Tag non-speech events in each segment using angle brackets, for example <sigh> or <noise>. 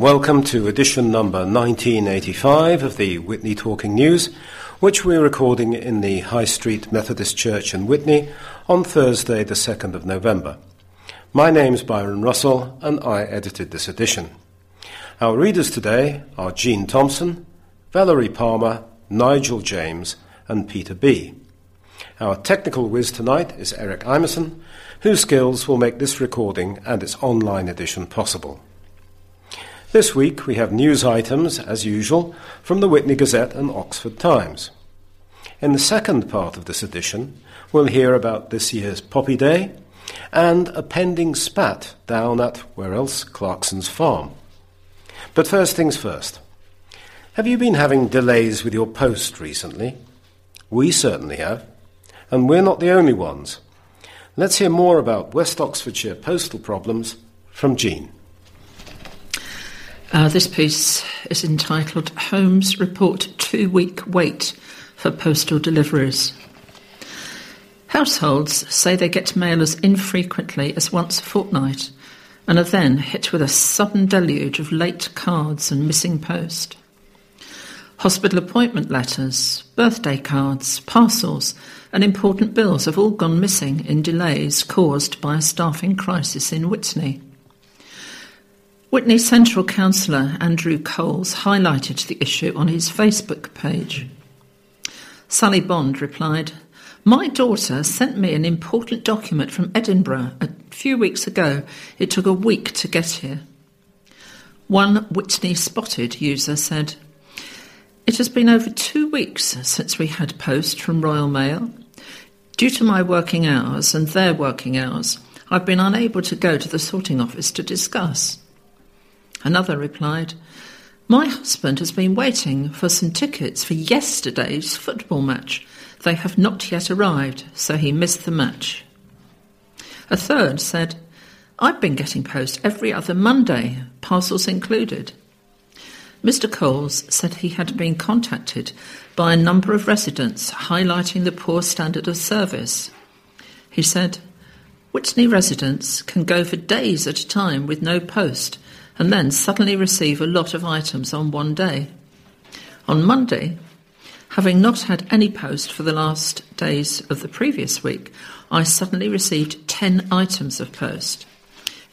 Welcome to edition number 1985 of the Witney Talking News, which we're recording in the High Street Methodist Church in Witney on Thursday, the 2nd of November. My name's Byron Russell and I edited this edition. Our readers today are Jean Thompson, Valerie Palmer, Nigel James, and Peter B. Our technical whiz tonight is Eric Imeson, whose skills will make this recording and its online edition possible. This week we have news items, as usual, from the Witney Gazette and Oxford Times. In the second part of this edition, we'll hear about this year's Poppy Day and a pending spat down at where else Clarkson's farm. But first things first. Have you been having delays with your post recently? We certainly have, and we're not the only ones. Let's hear more about West Oxfordshire postal problems from Jean. Uh, this piece is entitled Homes Report Two Week Wait for Postal Deliveries. Households say they get mail as infrequently as once a fortnight and are then hit with a sudden deluge of late cards and missing post. Hospital appointment letters, birthday cards, parcels, and important bills have all gone missing in delays caused by a staffing crisis in Witney. Witney Central Councillor Andrew Coles highlighted the issue on his Facebook page. Sally Bond replied, My daughter sent me an important document from Edinburgh a few weeks ago. It took a week to get here. One Witney Spotted user said, It has been over two weeks since we had post from Royal Mail. Due to my working hours and their working hours, I've been unable to go to the sorting office to discuss. Another replied, My husband has been waiting for some tickets for yesterday's football match. They have not yet arrived, so he missed the match. A third said, I've been getting post every other Monday, parcels included. Mr. Coles said he had been contacted by a number of residents highlighting the poor standard of service. He said, Witney residents can go for days at a time with no post and then suddenly receive a lot of items on one day. On Monday, having not had any post for the last days of the previous week, I suddenly received 10 items of post.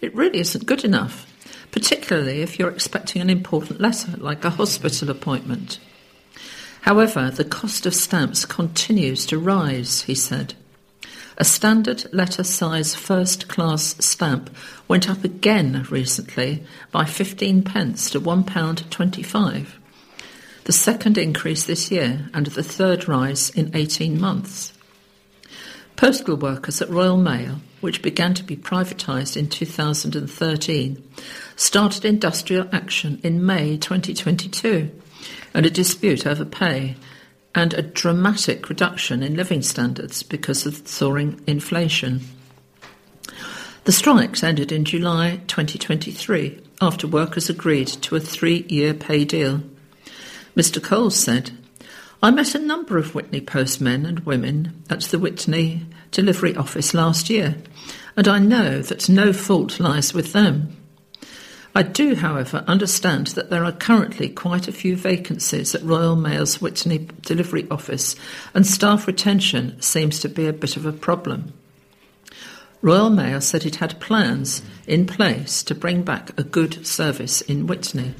It really isn't good enough, particularly if you're expecting an important letter like a hospital appointment. However, the cost of stamps continues to rise, he said. A standard letter size first class stamp went up again recently by 15 pence to £1.25. The second increase this year and the third rise in 18 months. Postal workers at Royal Mail, which began to be privatised in 2013, started industrial action in May 2022 and a dispute over pay and a dramatic reduction in living standards because of soaring inflation. The strikes ended in July 2023 after workers agreed to a three year pay deal. Mr. Coles said, I met a number of Witney postmen and women at the Witney delivery office last year, and I know that no fault lies with them. I do, however, understand that there are currently quite a few vacancies at Royal Mail's Witney delivery office, and staff retention seems to be a bit of a problem. Royal Mail said it had plans in place to bring back a good service in Witney.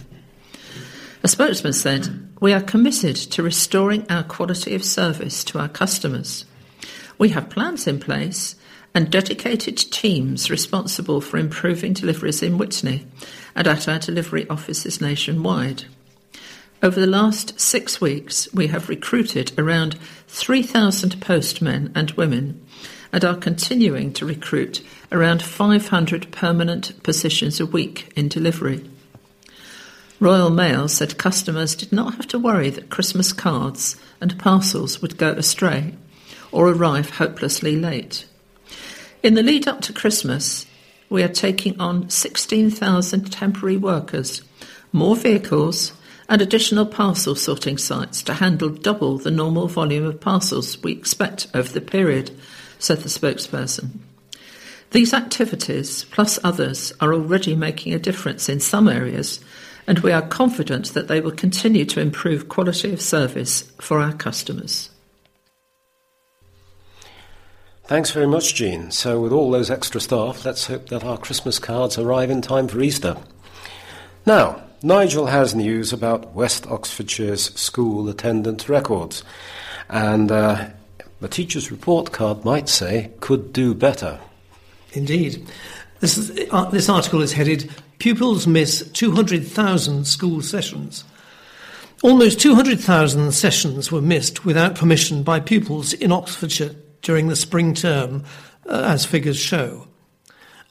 A spokesman said, We are committed to restoring our quality of service to our customers. We have plans in place and dedicated teams responsible for improving deliveries in Witney and at our delivery offices nationwide. Over the last six weeks, we have recruited around 3,000 postmen and women and are continuing to recruit around 500 permanent positions a week in delivery. Royal Mail said customers did not have to worry that Christmas cards and parcels would go astray or arrive hopelessly late. In the lead up to Christmas, we are taking on 16,000 temporary workers, more vehicles, and additional parcel sorting sites to handle double the normal volume of parcels we expect over the period, said the spokesperson. These activities, plus others, are already making a difference in some areas, and we are confident that they will continue to improve quality of service for our customers. Thanks very much, Jean. So, with all those extra staff, let's hope that our Christmas cards arrive in time for Easter. Now, Nigel has news about West Oxfordshire's school attendance records, and uh, the teacher's report card might say could do better. Indeed. This, is, uh, this article is headed Pupils Miss 200,000 School Sessions. Almost 200,000 sessions were missed without permission by pupils in Oxfordshire during the spring term, uh, as figures show.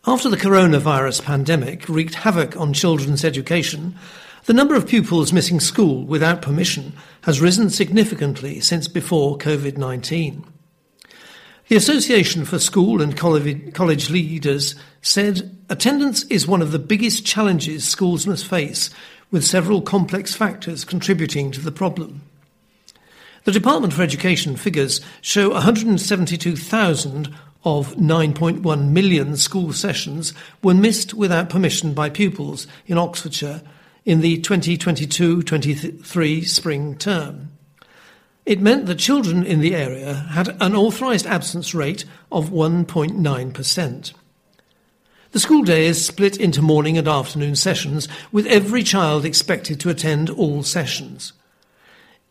After the coronavirus pandemic wreaked havoc on children's education, the number of pupils missing school without permission has risen significantly since before COVID 19. The Association for School and College Leaders said attendance is one of the biggest challenges schools must face, with several complex factors contributing to the problem. The Department for Education figures show 172,000 of 9.1 million school sessions were missed without permission by pupils in Oxfordshire in the 2022 23 spring term. It meant that children in the area had an authorised absence rate of 1.9%. The school day is split into morning and afternoon sessions, with every child expected to attend all sessions.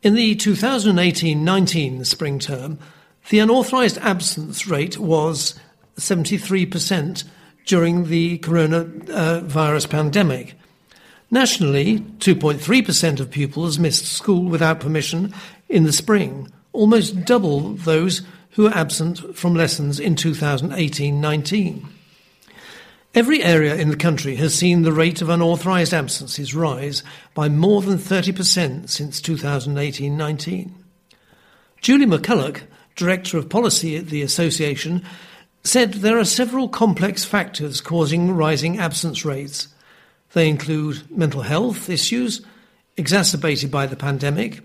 In the 2018 19 spring term, the unauthorised absence rate was 73% during the coronavirus uh, pandemic, Nationally, 2.3% of pupils missed school without permission in the spring, almost double those who were absent from lessons in 2018 19. Every area in the country has seen the rate of unauthorised absences rise by more than 30% since 2018 19. Julie McCulloch, Director of Policy at the Association, said there are several complex factors causing rising absence rates they include mental health issues exacerbated by the pandemic,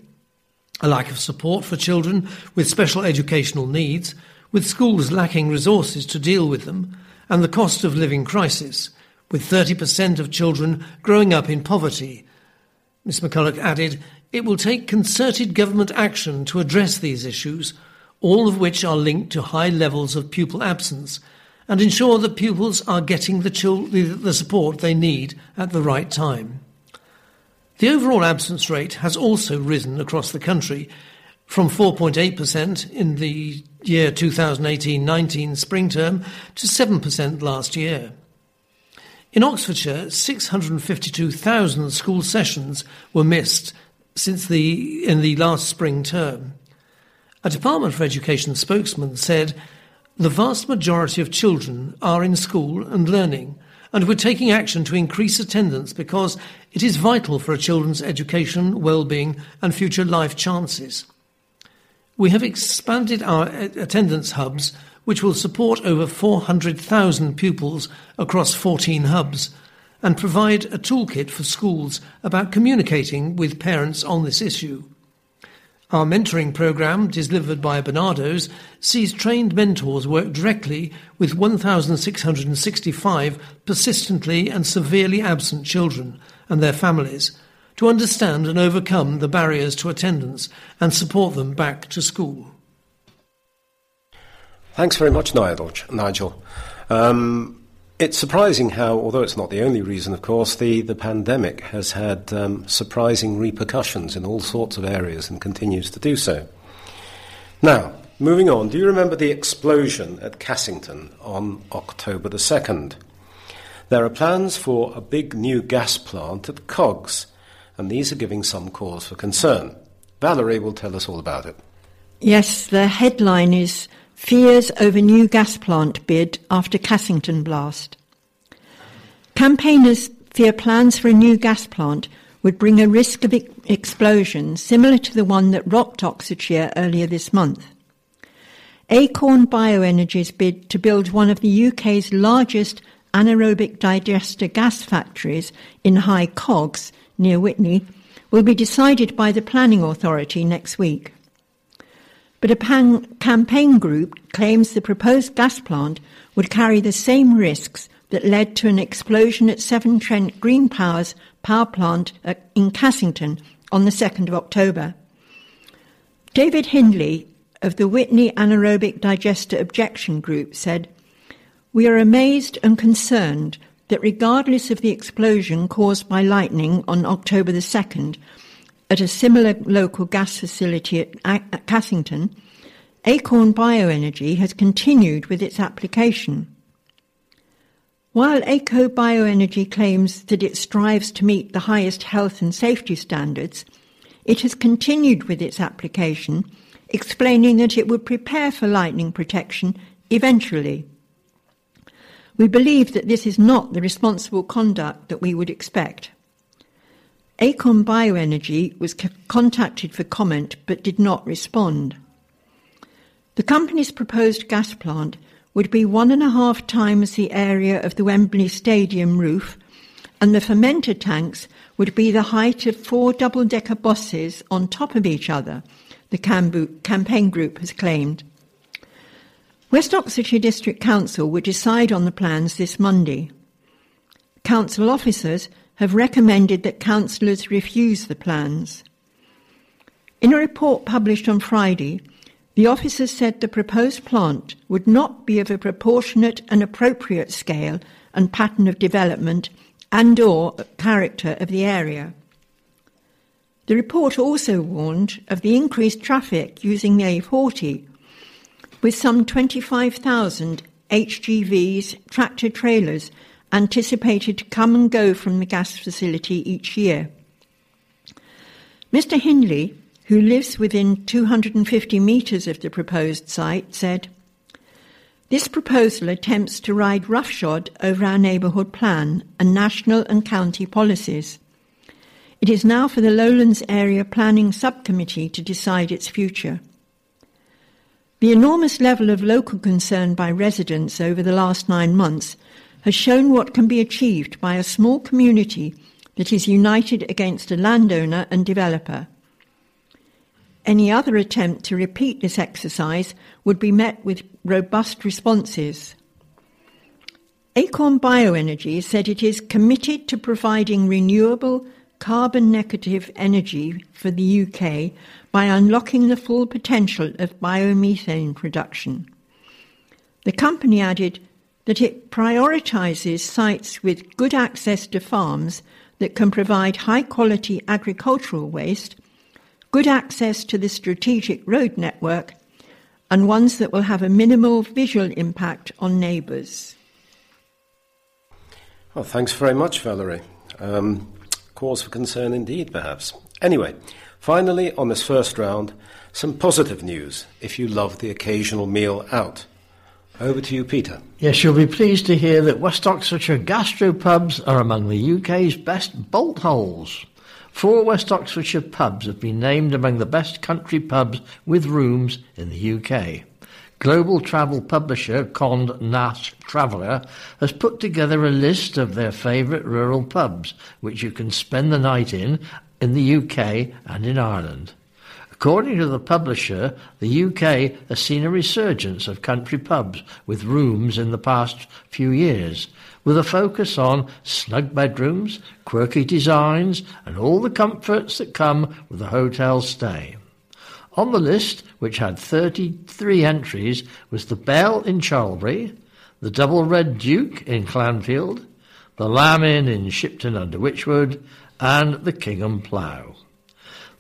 a lack of support for children with special educational needs, with schools lacking resources to deal with them, and the cost of living crisis, with 30% of children growing up in poverty. Ms McCulloch added, it will take concerted government action to address these issues, all of which are linked to high levels of pupil absence and ensure that pupils are getting the, the support they need at the right time. The overall absence rate has also risen across the country from 4.8% in the year 2018 19 spring term to 7% last year. In Oxfordshire, 652,000 school sessions were missed since the, in the last spring term. A Department for Education spokesman said the vast majority of children are in school and learning, and we're taking action to increase attendance because it is vital for a children's education, well-being, and future life chances. We have expanded our attendance hubs, which will support over 400,000 pupils across 14 hubs, and provide a toolkit for schools about communicating with parents on this issue. Our mentoring program, delivered by Barnardo's, sees trained mentors work directly with 1,665 persistently and severely absent children and their families to understand and overcome the barriers to attendance and support them back to school. Thanks very much, Nigel. Um, it's surprising how, although it's not the only reason, of course, the, the pandemic has had um, surprising repercussions in all sorts of areas and continues to do so. Now, moving on, do you remember the explosion at Cassington on October the 2nd? There are plans for a big new gas plant at Cogges, and these are giving some cause for concern. Valerie will tell us all about it. Yes, the headline is Fears over new gas plant bid after Cassington blast. Campaigners fear plans for a new gas plant would bring a risk of explosion similar to the one that rocked Oxfordshire earlier this month. Acorn Bioenergy's bid to build one of the UK's largest anaerobic digester gas factories in High Cogges near Witney, will be decided by the planning authority next week. But a pan- campaign group claims the proposed gas plant would carry the same risks that led to an explosion at Severn Trent Green Power's power plant in Cassington on the 2nd of October. David Hindley of the Witney Anaerobic Digester Objection Group said, We are amazed and concerned that regardless of the explosion caused by lightning on October the 2nd at a similar local gas facility at, at Cassington, Acorn Bioenergy has continued with its application. While Acorn Bioenergy claims that it strives to meet the highest health and safety standards, it has continued with its application, explaining that it would prepare for lightning protection eventually. We believe that this is not the responsible conduct that we would expect. Acorn Bioenergy was c- contacted for comment but did not respond. The company's proposed gas plant would be one and a half times the area of the Wembley Stadium roof, and the fermenter tanks would be the height of four double decker buses on top of each other, the campaign group has claimed. West Oxfordshire District Council will decide on the plans this Monday. Council officers have recommended that councillors refuse the plans. In a report published on Friday, the officers said the proposed plant would not be of a proportionate and appropriate scale and pattern of development and or character of the area. The report also warned of the increased traffic using the A40, with some 25,000 HGVs, tractor trailers, anticipated to come and go from the gas facility each year. Mr. Hindley, who lives within 250 metres of the proposed site, said, This proposal attempts to ride roughshod over our neighbourhood plan and national and county policies. It is now for the Lowlands Area Planning Subcommittee to decide its future. The enormous level of local concern by residents over the last nine months has shown what can be achieved by a small community that is united against a landowner and developer. Any other attempt to repeat this exercise would be met with robust responses. Acorn Bioenergy said it is committed to providing renewable, carbon negative energy for the UK by unlocking the full potential of biomethane production. The company added that it prioritises sites with good access to farms that can provide high quality agricultural waste good access to the strategic road network, and ones that will have a minimal visual impact on neighbours. Well, thanks very much, Valerie. Um, cause for concern indeed, perhaps. Anyway, finally, on this first round, some positive news if you love the occasional meal out. Over to you, Peter. Yes, you'll be pleased to hear that West Oxfordshire gastropubs are among the UK's best bolt holes. Four West Oxfordshire pubs have been named among the best country pubs with rooms in the UK. Global travel publisher Condé Nast Traveller has put together a list of their favourite rural pubs which you can spend the night in in the UK and in Ireland. According to the publisher, the UK has seen a resurgence of country pubs with rooms in the past few years, with a focus on snug bedrooms, quirky designs, and all the comforts that come with a hotel stay. On the list, which had 33 entries, was the Bell in Charlbury, the Double Red Duke in Clanfield, the Lamb Inn in Shipton under Wychwood, and the Kingham Plough.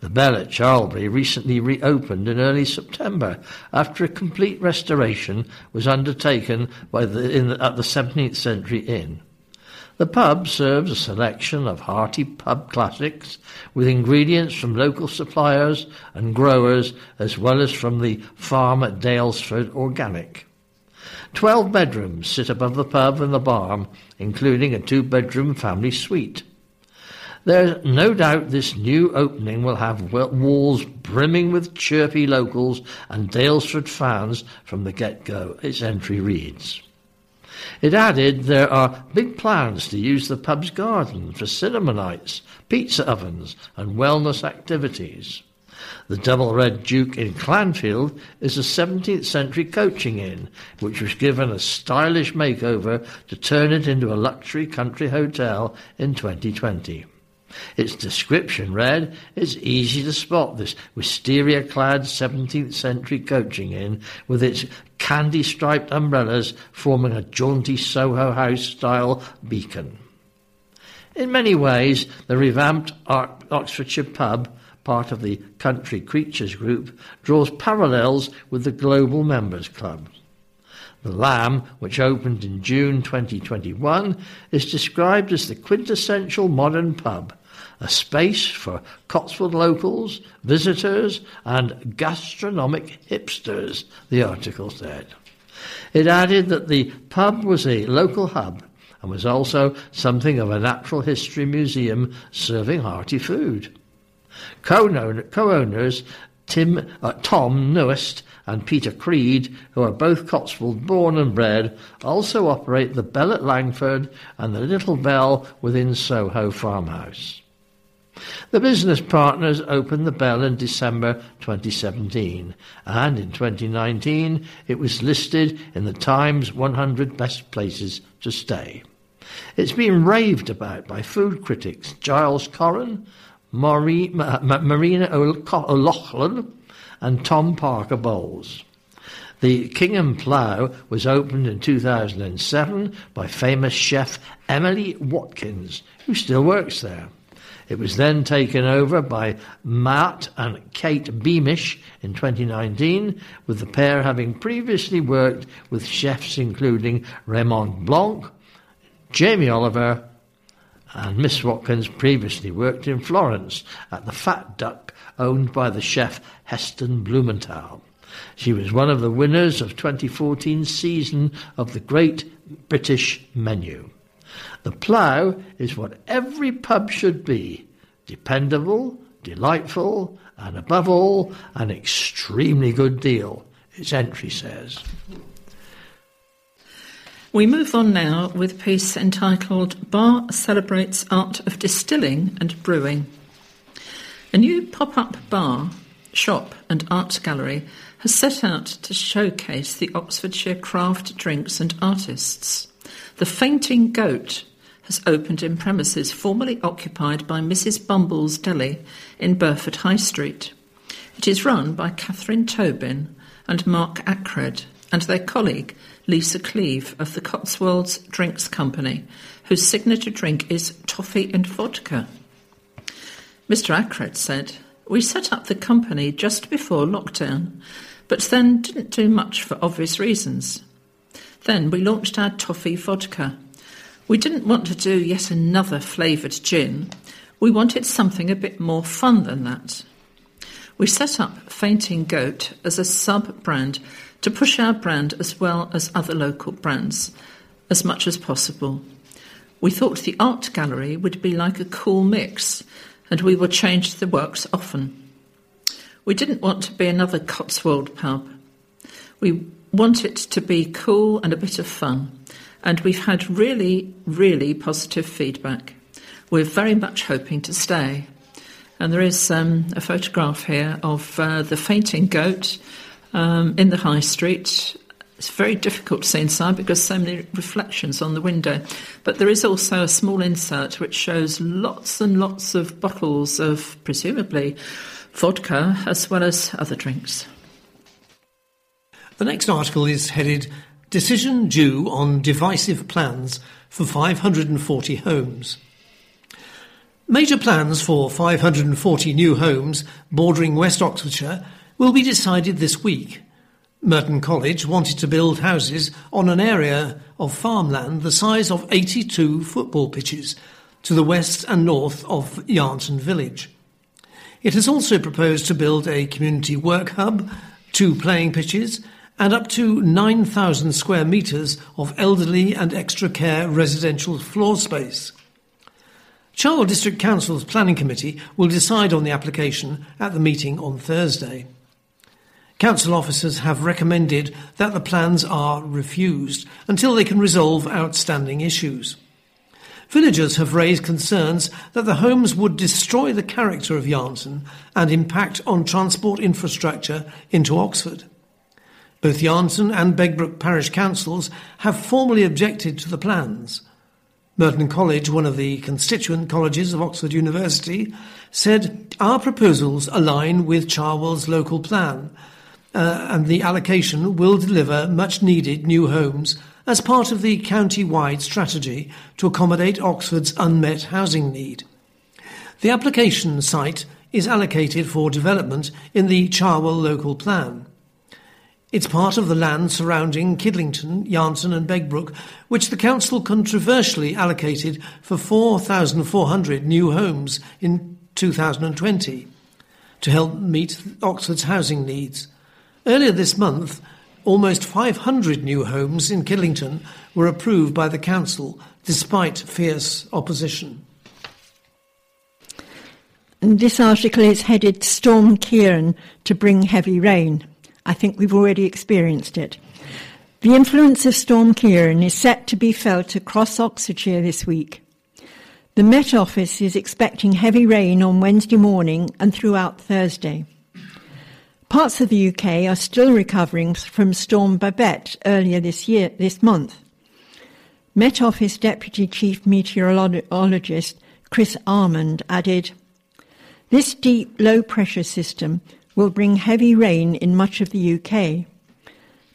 The Bell at Charlbury recently reopened in early September after a complete restoration was undertaken the, the, at the 17th Century Inn. The pub serves a selection of hearty pub classics with ingredients from local suppliers and growers as well as from the farm at Daylesford Organic. Twelve bedrooms sit above the pub and the barn, including a two bedroom family suite. There's no doubt this new opening will have walls brimming with chirpy locals and Dalesford fans from the get-go, its entry reads. It added there are big plans to use the pub's garden for cinema nights, pizza ovens and wellness activities. The Double Red Duke in Clanfield is a 17th century coaching inn, which was given a stylish makeover to turn it into a luxury country hotel in 2020. Its description read, It's easy to spot this wisteria clad 17th century coaching inn with its candy striped umbrellas forming a jaunty Soho House style beacon. In many ways, the revamped Oxfordshire pub part of the Country Creatures group, draws parallels with the Global Members Club. The Lamb, which opened in June 2021, is described as the quintessential modern pub, a space for Cotswold locals, visitors, and gastronomic hipsters, the article said. It added that the pub was a local hub and was also something of a natural history museum serving hearty food. Co-owners Tim, uh, Tom Noest and Peter Creed, who are both Cotswold born and bred, also operate the Bell at Langford and the Little Bell within Soho Farmhouse. The business partners opened the Bell in December 2017, and in 2019 it was listed in the Times 100 Best Places to Stay. It's been raved about by food critics Giles Coren, Marie, Marina O'Loughlin and Tom Parker Bowles. The Kingham Plough was opened in 2007 by famous chef Emily Watkins, who still works there. It was then taken over by Matt and Kate Beamish in 2019, with the pair having previously worked with chefs including Raymond Blanc, Jamie Oliver, and Miss Watkins previously worked in Florence at the Fat Duck owned by the chef Heston Blumenthal. She was one of the winners of 2014's season of the Great British Menu. The Plough is what every pub should be dependable, delightful, and above all, an extremely good deal, its entry says. We move on now with a piece entitled Bar Celebrates Art of Distilling and Brewing. A new pop up bar, shop, and art gallery has set out to showcase the Oxfordshire craft drinks and artists. The Fainting Goat has opened in premises formerly occupied by Mrs. Bumble's Deli in Burford High Street. It is run by Catherine Tobin and Mark Ackred and their colleague Lisa Cleave of the Cotswolds Drinks Company, whose signature drink is toffee and vodka. Mr. Ackred said, We set up the company just before lockdown, but then didn't do much for obvious reasons. Then we launched our toffee vodka. We didn't want to do yet another flavoured gin. We wanted something a bit more fun than that. We set up Fainting Goat as a sub brand to push our brand as well as other local brands as much as possible. We thought the art gallery would be like a cool mix, and we would change the works often. We didn't want to be another Cotswold pub. We want it to be cool and a bit of fun, and we've had really, really positive feedback. We're very much hoping to stay. And there is um, a photograph here of uh, the fainting goat um, in the high street. It's very difficult to see inside because so many reflections on the window. But there is also a small insert which shows lots and lots of bottles of presumably vodka as well as other drinks. The next article is headed Decision Due on Divisive Plans for 540 Homes. Major plans for 540 new homes bordering West Oxfordshire will be decided this week. Merton College wanted to build houses on an area of farmland the size of 82 football pitches to the west and north of Yarnton Village. It has also proposed to build a community work hub, two playing pitches, and up to 9,000 square metres of elderly and extra care residential floor space. Cherwell District Council's Planning Committee will decide on the application at the meeting on Thursday. Council officers have recommended that the plans are refused until they can resolve outstanding issues. Villagers have raised concerns that the homes would destroy the character of Yarnton and impact on transport infrastructure into Oxford. Both Yarnton and Begbroke parish councils have formally objected to the plans. Merton College, one of the constituent colleges of Oxford University, said our proposals align with Cherwell's local plan, uh, and the allocation will deliver much needed new homes as part of the county wide strategy to accommodate Oxford's unmet housing need. The application site is allocated for development in the Cherwell local plan. It's part of the land surrounding Kidlington, Yarnton, and Begbroke, which the council controversially allocated for 4,400 new homes in 2020 to help meet Oxford's housing needs. Earlier this month, almost 500 new homes in Kidlington were approved by the council despite fierce opposition. This article is headed Storm Ciarán to bring heavy rain. I think we've already experienced it. The influence of Storm Ciarán is set to be felt across Oxfordshire this week. The Met Office is expecting heavy rain on Wednesday morning and throughout Thursday. Parts of the UK are still recovering from Storm Babette earlier this year, this month. Met Office Deputy Chief Meteorologist Chris Almond added, This deep low pressure system will bring heavy rain in much of the UK.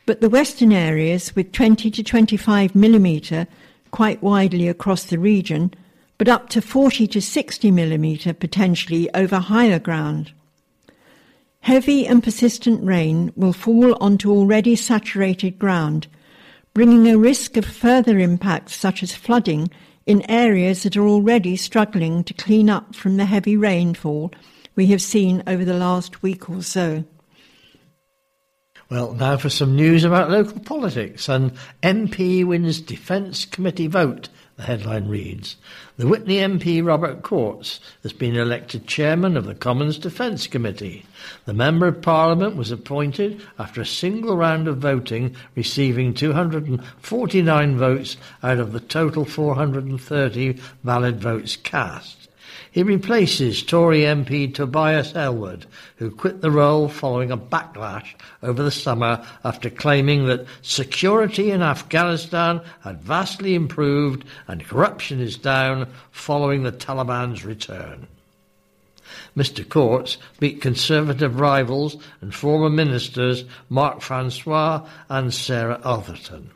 But the western areas, with 20 to 25 millimetre quite widely across the region, but up to 40 to 60 millimetre potentially over higher ground. Heavy and persistent rain will fall onto already saturated ground, bringing a risk of further impacts such as flooding in areas that are already struggling to clean up from the heavy rainfall we have seen over the last week or so. Well, now for some news about local politics. An MP wins Defence Committee vote, the headline reads. The Witney MP Robert Courts has been elected chairman of the Commons Defence Committee. The Member of Parliament was appointed after a single round of voting, receiving 249 votes out of the total 430 valid votes cast. He replaces Tory MP Tobias Ellwood, who quit the role following a backlash over the summer after claiming that security in Afghanistan had vastly improved and corruption is down following the Taliban's return. Mr. Courts beat Conservative rivals and former ministers Mark Francois and Sarah Atherton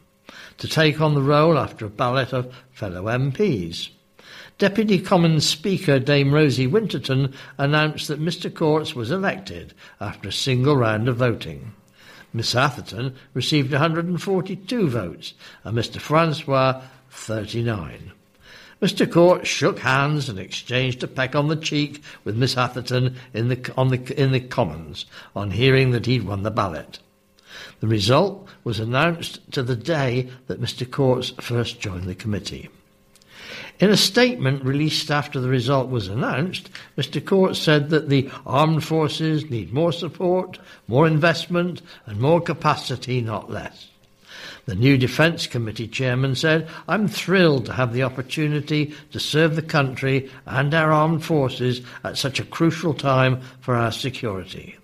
to take on the role after a ballot of fellow MPs. Deputy Commons Speaker Dame Rosie Winterton announced that Mr Courts was elected after a single round of voting. Miss Atherton received 142 votes and Mr Francois 39. Mr. Court shook hands and exchanged a peck on the cheek with Miss Atherton in the, the, in the Commons on hearing that he'd won the ballot. The result was announced to the day that Mr. Courts first joined the committee. In a statement released after the result was announced, Mr. Court said that the armed forces need more support, more investment, and more capacity, not less. The new Defence Committee chairman said, I'm thrilled to have the opportunity to serve the country and our armed forces at such a crucial time for our security.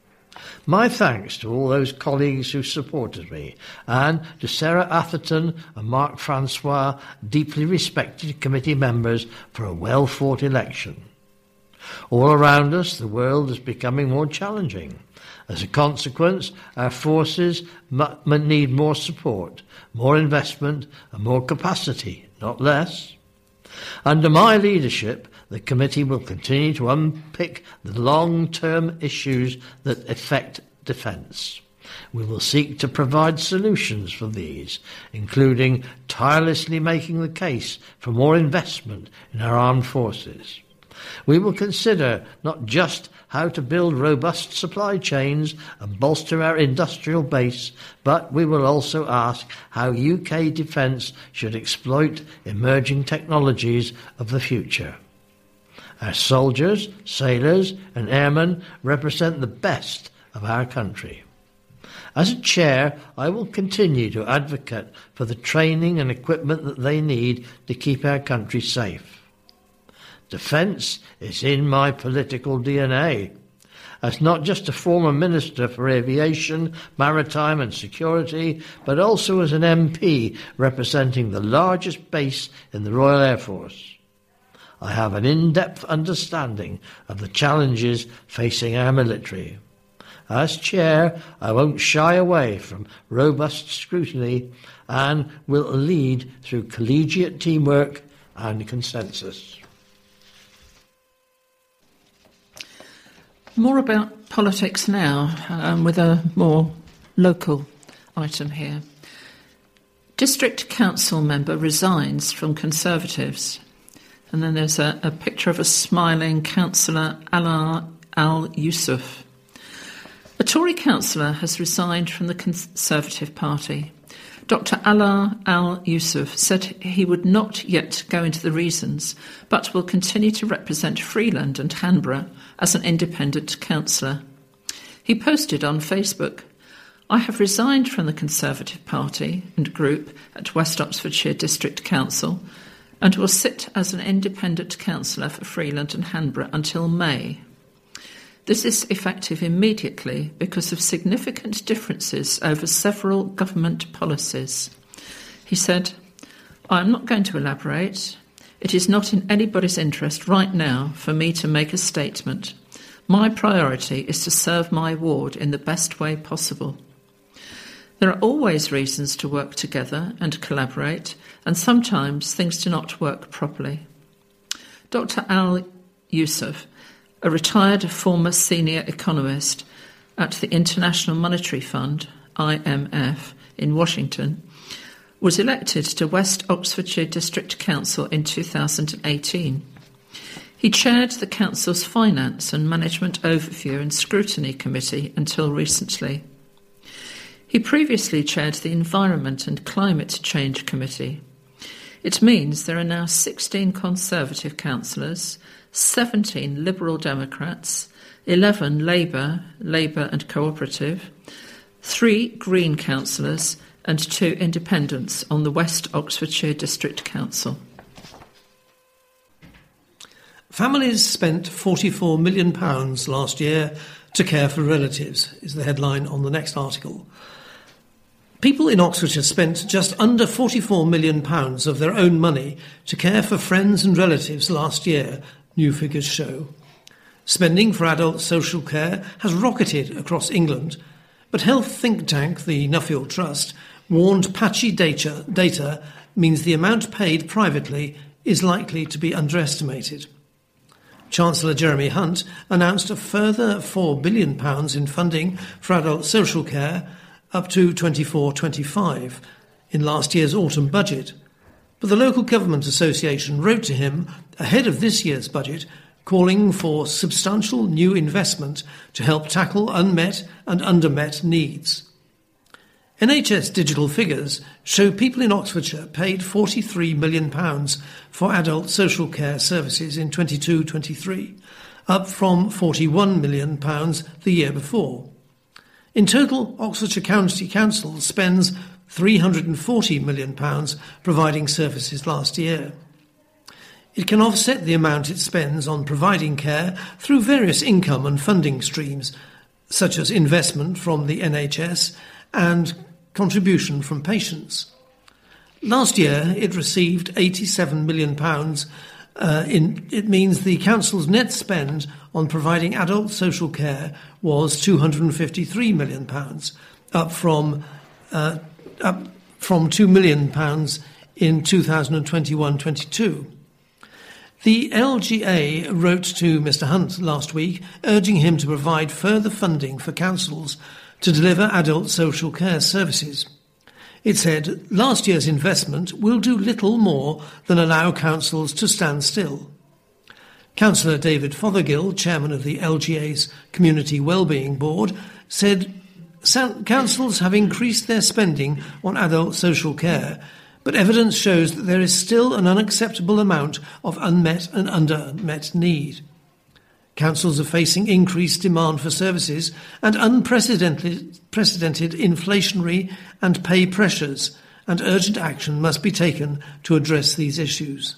My thanks to all those colleagues who supported me, and to Sarah Atherton and Mark Francois, deeply respected committee members, for a well fought election. All around us, the world is becoming more challenging. As a consequence, our forces need more support, more investment, and more capacity, not less. Under my leadership, the committee will continue to unpick the long-term issues that affect defence. We will seek to provide solutions for these, including tirelessly making the case for more investment in our armed forces. We will consider not just how to build robust supply chains and bolster our industrial base, but we will also ask how UK defence should exploit emerging technologies of the future. Our soldiers, sailors, and airmen represent the best of our country. As a chair, I will continue to advocate for the training and equipment that they need to keep our country safe. Defence is in my political DNA. As not just a former Minister for Aviation, Maritime and Security, but also as an MP representing the largest base in the Royal Air Force. I have an in depth understanding of the challenges facing our military. As chair, I won't shy away from robust scrutiny and will lead through collegiate teamwork and consensus. More about politics now, um, with a more local item here. District Council member resigns from Conservatives. And then there's a, a picture of a smiling councillor, Alain Al Yusuf. A Tory councillor has resigned from the Conservative Party. Dr. Alain Al Yusuf said he would not yet go into the reasons, but will continue to represent Freeland and Hanborough as an independent councillor. He posted on Facebook I have resigned from the Conservative Party and group at West Oxfordshire District Council and will sit as an independent councillor for Freeland and Hanborough until May. This is effective immediately because of significant differences over several government policies. He said, I am not going to elaborate. It is not in anybody's interest right now for me to make a statement. My priority is to serve my ward in the best way possible. There are always reasons to work together and collaborate, and sometimes things do not work properly. Dr. Al Yusuf, a retired former senior economist at the International Monetary Fund, IMF, in Washington, was elected to West Oxfordshire District Council in 2018. He chaired the Council's Finance and Management Overview and Scrutiny Committee until recently. He previously chaired the Environment and Climate Change Committee. It means there are now 16 Conservative councillors, 17 Liberal Democrats, 11 Labour, Labour and Cooperative, 3 Green councillors, and two independents on the West Oxfordshire District Council. Families spent £44 million last year to care for relatives, is the headline on the next article. People in Oxfordshire spent just under £44 million of their own money to care for friends and relatives last year, new figures show. Spending for adult social care has rocketed across England, but health think tank the Nuffield Trust warned patchy data, data means the amount paid privately is likely to be underestimated. Chancellor Jeremy Hunt announced a further £4 billion in funding for adult social care up to 24 25 in last year's autumn budget. But the Local Government Association wrote to him ahead of this year's budget calling for substantial new investment to help tackle unmet and undermet needs. NHS digital figures show people in Oxfordshire paid £43 million for adult social care services in 22 23, up from £41 million the year before. In total, Oxfordshire County Council spends £340 million providing services last year. It can offset the amount it spends on providing care through various income and funding streams, such as investment from the NHS and contribution from patients. Last year, it received £87 million. Uh, in, it means the Council's net spend on providing adult social care was £253 million, up from, uh, up from £2 million in 2021 22. The LGA wrote to Mr Hunt last week urging him to provide further funding for councils to deliver adult social care services. It said last year's investment will do little more than allow councils to stand still. Councillor David Fothergill, chairman of the LGA's Community Wellbeing Board, said councils have increased their spending on adult social care, but evidence shows that there is still an unacceptable amount of unmet and undermet need. Councils are facing increased demand for services and unprecedented precedented inflationary and pay pressures, and urgent action must be taken to address these issues.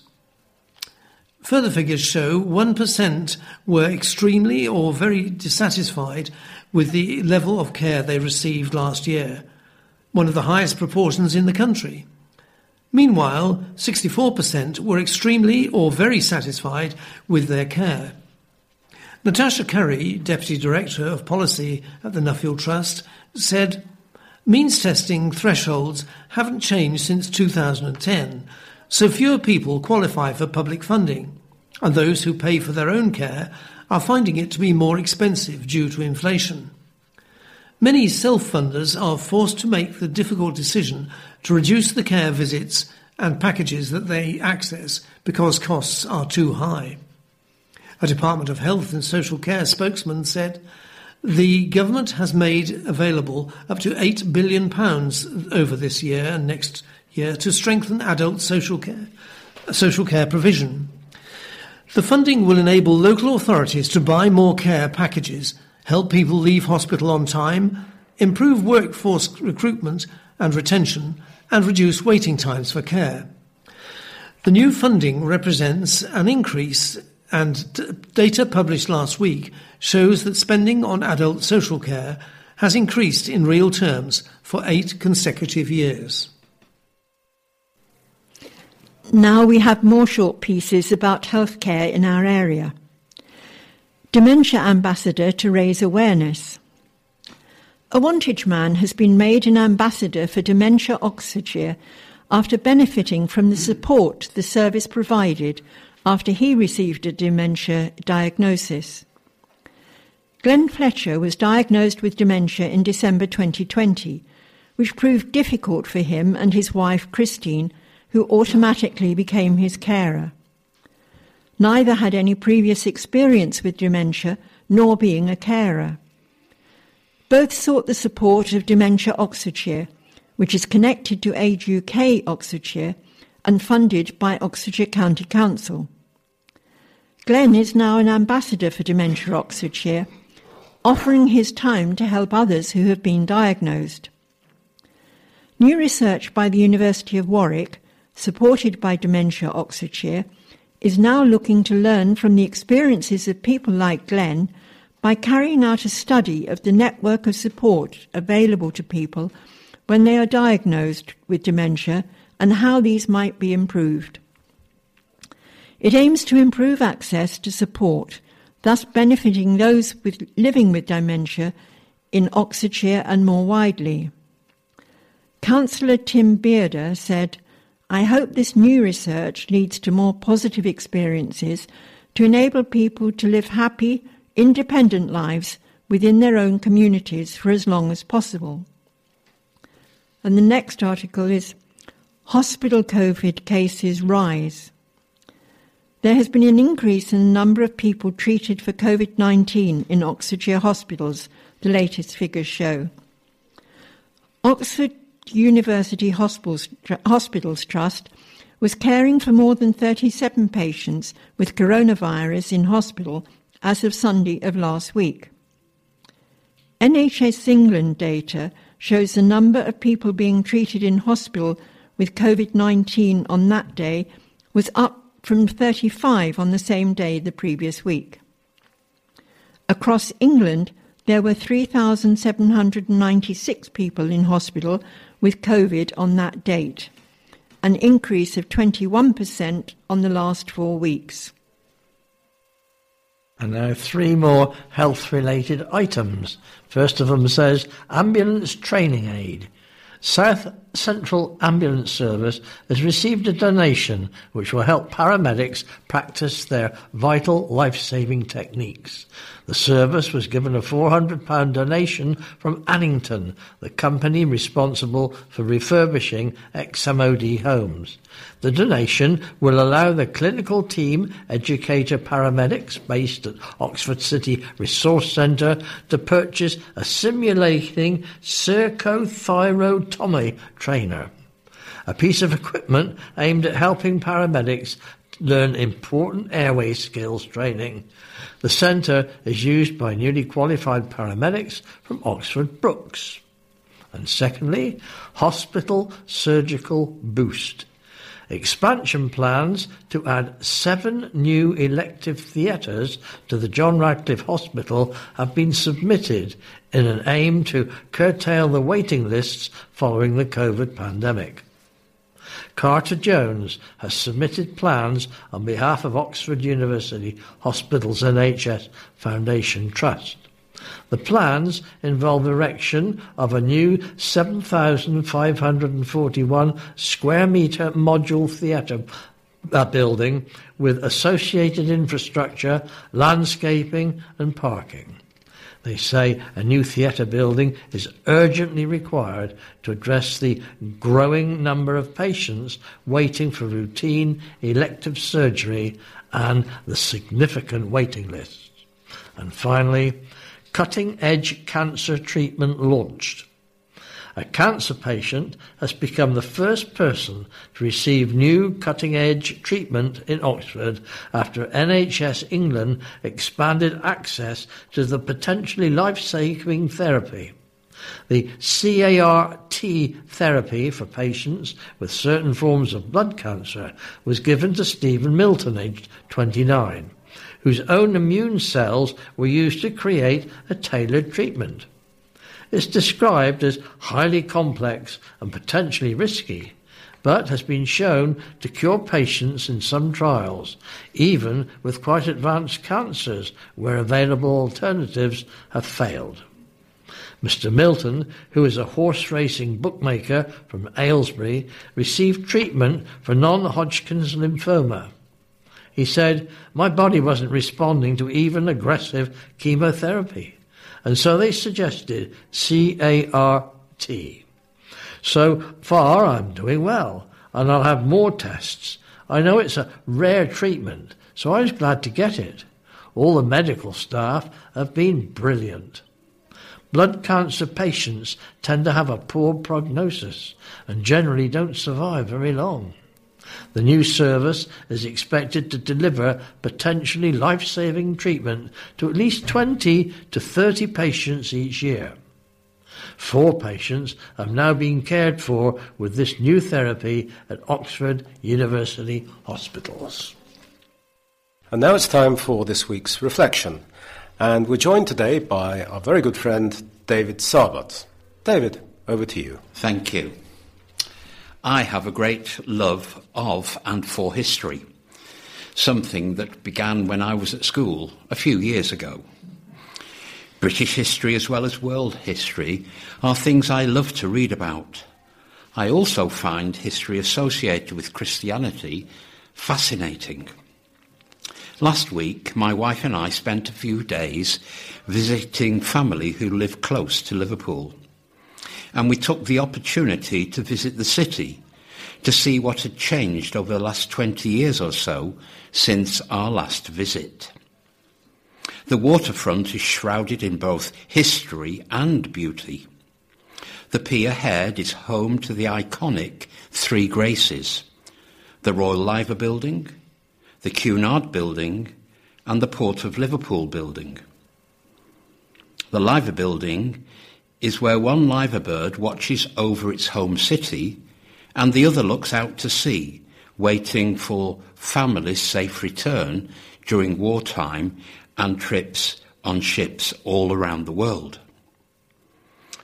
Further figures show 1% were extremely or very dissatisfied with the level of care they received last year, one of the highest proportions in the country. Meanwhile, 64% were extremely or very satisfied with their care. Natasha Curry, Deputy Director of Policy at the Nuffield Trust, said means testing thresholds haven't changed since 2010, so fewer people qualify for public funding, and those who pay for their own care are finding it to be more expensive due to inflation. Many self funders are forced to make the difficult decision to reduce the care visits and packages that they access because costs are too high. A Department of Health and Social Care spokesman said the government has made available up to £8 billion over this year and next year to strengthen adult social care, social care provision. The funding will enable local authorities to buy more care packages help people leave hospital on time, improve workforce recruitment and retention, and reduce waiting times for care. The new funding represents an increase, and data published last week shows that spending on adult social care has increased in real terms for eight consecutive years. Now we have more short pieces about healthcare in our area. Dementia Ambassador to raise awareness. A Wantage man has been made an ambassador for Dementia Oxfordshire after benefiting from the support the service provided after he received a dementia diagnosis. Glenn Fletcher was diagnosed with dementia in December 2020, which proved difficult for him and his wife Christine, who automatically became his carer. Neither had any previous experience with dementia nor being a carer. Both sought the support of Dementia Oxfordshire, which is connected to Age UK Oxfordshire and funded by Oxfordshire County Council. Glenn is now an ambassador for Dementia Oxfordshire, offering his time to help others who have been diagnosed. New research by the University of Warwick, supported by Dementia Oxfordshire, is now looking to learn from the experiences of people like Glenn by carrying out a study of the network of support available to people when they are diagnosed with dementia and how these might be improved. It aims to improve access to support, thus benefiting those with, living with dementia in Oxfordshire and more widely. Councillor Tim Bearder said, I hope this new research leads to more positive experiences to enable people to live happy, independent lives within their own communities for as long as possible. And the next article is Hospital COVID cases rise. There has been an increase in the number of people treated for COVID 19 in Oxfordshire hospitals, the latest figures show. Oxford University Hospitals, Hospitals Trust was caring for more than 37 patients with coronavirus in hospital as of Sunday of last week. NHS England data shows the number of people being treated in hospital with COVID 19 on that day was up from 35 on the same day the previous week. Across England, there were 3,796 people in hospital with COVID on that date, an increase of 21% on the last four weeks. And now three more health related items. First of them says ambulance training aid. South Central Ambulance Service has received a donation which will help paramedics practice their vital life saving techniques. The service was given a £400 donation from Annington, the company responsible for refurbishing ex-MOD homes. The donation will allow the clinical team, educator paramedics based at Oxford City Resource Centre, to purchase a simulating cricothyrotomy trainer a piece of equipment aimed at helping paramedics learn important airway skills training. The centre is used by newly qualified paramedics from Oxford Brookes. And secondly, hospital surgical boost. Expansion plans to add seven new elective theatres to the John Radcliffe Hospital have been submitted in an aim to curtail the waiting lists following the COVID pandemic. Carter Jonas has submitted plans on behalf of Oxford University Hospitals NHS Foundation Trust. The plans involve erection of a new 7,541 square metre module theatre uh, building with associated infrastructure, landscaping and parking. They say a new theatre building is urgently required to address the growing number of patients waiting for routine elective surgery and the significant waiting lists. And finally, cutting edge cancer treatment launched. A cancer patient has become the first person to receive new cutting edge treatment in Oxford after NHS England expanded access to the potentially life saving therapy. The CART therapy for patients with certain forms of blood cancer was given to Stephen Milton, aged 29 whose own immune cells were used to create a tailored treatment. It's described as highly complex and potentially risky, but has been shown to cure patients in some trials, even with quite advanced cancers where available alternatives have failed. Mr. Milton, who is a horse racing bookmaker from Aylesbury, received treatment for non Hodgkin's lymphoma. He said, My body wasn't responding to even aggressive chemotherapy. And so they suggested CART. So far, I'm doing well, and I'll have more tests. I know it's a rare treatment, so I was glad to get it. All the medical staff have been brilliant. Blood cancer patients tend to have a poor prognosis and generally don't survive very long. The new service is expected to deliver potentially life saving treatment to at least 20 to 30 patients each year. Four patients have now been cared for with this new therapy at Oxford University Hospitals. And now it's time for this week's reflection. And we're joined today by our very good friend, David Sarbot. David, over to you. Thank you. I have a great love of and for history, something that began when I was at school a few years ago. British history as well as world history are things I love to read about. I also find history associated with Christianity fascinating. Last week, my wife and I spent a few days visiting family who live close to Liverpool and we took the opportunity to visit the city to see what had changed over the last 20 years or so since our last visit. The waterfront is shrouded in both history and beauty. The pier head is home to the iconic Three Graces, the Royal Liver Building, the Cunard Building, and the Port of Liverpool Building. The Liver Building is where one liver bird watches over its home city and the other looks out to sea, waiting for families' safe return during wartime and trips on ships all around the world.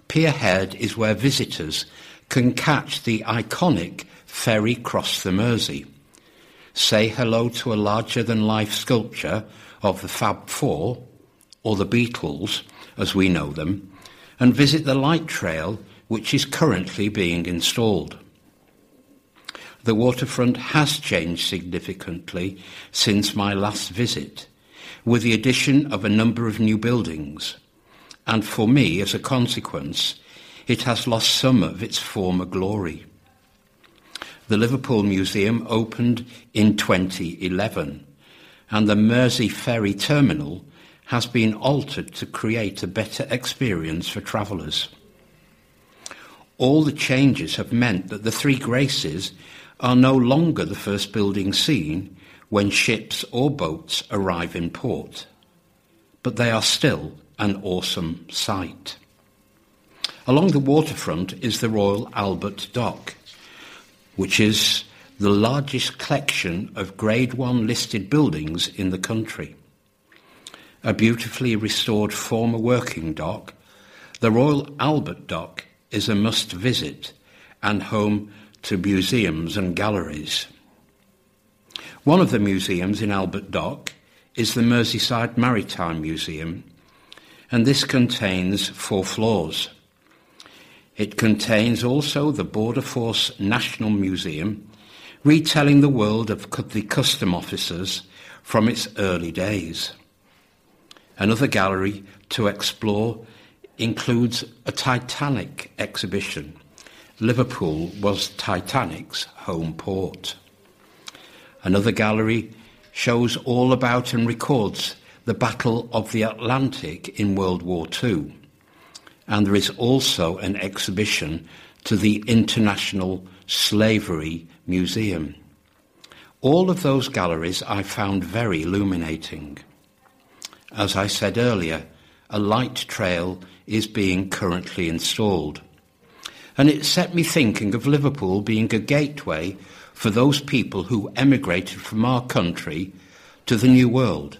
Pier Head is where visitors can catch the iconic ferry cross the Mersey, say hello to a larger-than-life sculpture of the Fab Four, or the Beatles, as we know them, and visit the light trail which is currently being installed. The waterfront has changed significantly since my last visit, with the addition of a number of new buildings, and for me, as a consequence, it has lost some of its former glory. The Liverpool Museum opened in 2011, and the Mersey Ferry Terminal has been altered to create a better experience for travellers. All the changes have meant that the Three Graces are no longer the first building seen when ships or boats arrive in port, but they are still an awesome sight. Along the waterfront is the Royal Albert Dock, which is the largest collection of Grade 1 listed buildings in the country. A beautifully restored former working dock, the Royal Albert Dock is a must visit and home to museums and galleries. One of the museums in Albert Dock is the Merseyside Maritime Museum, and this contains four floors. It contains also the Border Force National Museum, retelling the world of the custom officers from its early days. Another gallery to explore includes a Titanic exhibition. Liverpool was Titanic's home port. Another gallery shows all about and records the Battle of the Atlantic in World War II and there is also an exhibition to the International Slavery Museum. All of those galleries I found very illuminating. As I said earlier, a light trail is being currently installed. And it set me thinking of Liverpool being a gateway for those people who emigrated from our country to the New World,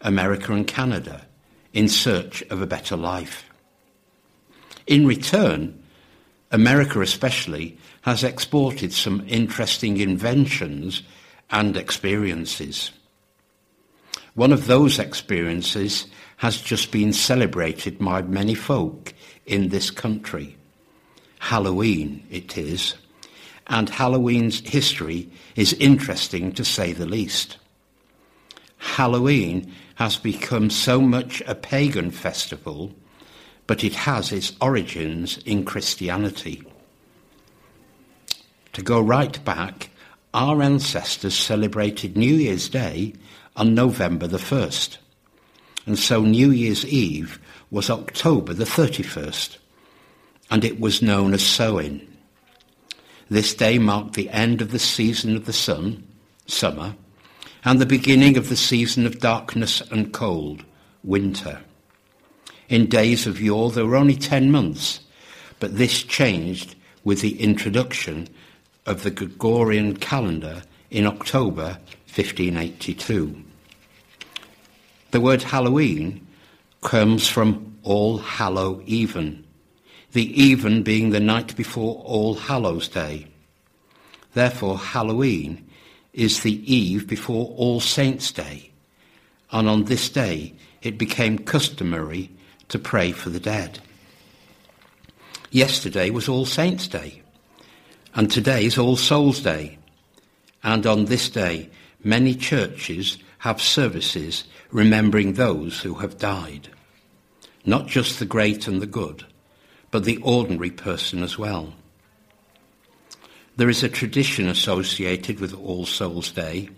America and Canada, in search of a better life. In return, America especially has exported some interesting inventions and experiences. One of those experiences has just been celebrated by many folk in this country. Halloween it is, and Halloween's history is interesting to say the least. Halloween has become so much a pagan festival but it has its origins in Christianity. To go right back, our ancestors celebrated New Year's Day on November the 1st, and so New Year's Eve was October the 31st, and it was known as Samhain. This day marked the end of the season of the sun, summer, and the beginning of the season of darkness and cold, winter. In days of yore, there were only 10 months, but this changed with the introduction of the Gregorian calendar in October 1582. The word Halloween comes from All Hallow Even, the even being the night before All Hallows Day. Therefore, Halloween is the eve before All Saints' Day, and on this day it became customary to pray for the dead. Yesterday was All Saints' Day, and today is All Souls' Day. And on this day, many churches have services remembering those who have died. Not just the great and the good, but the ordinary person as well. There is a tradition associated with All Souls' Day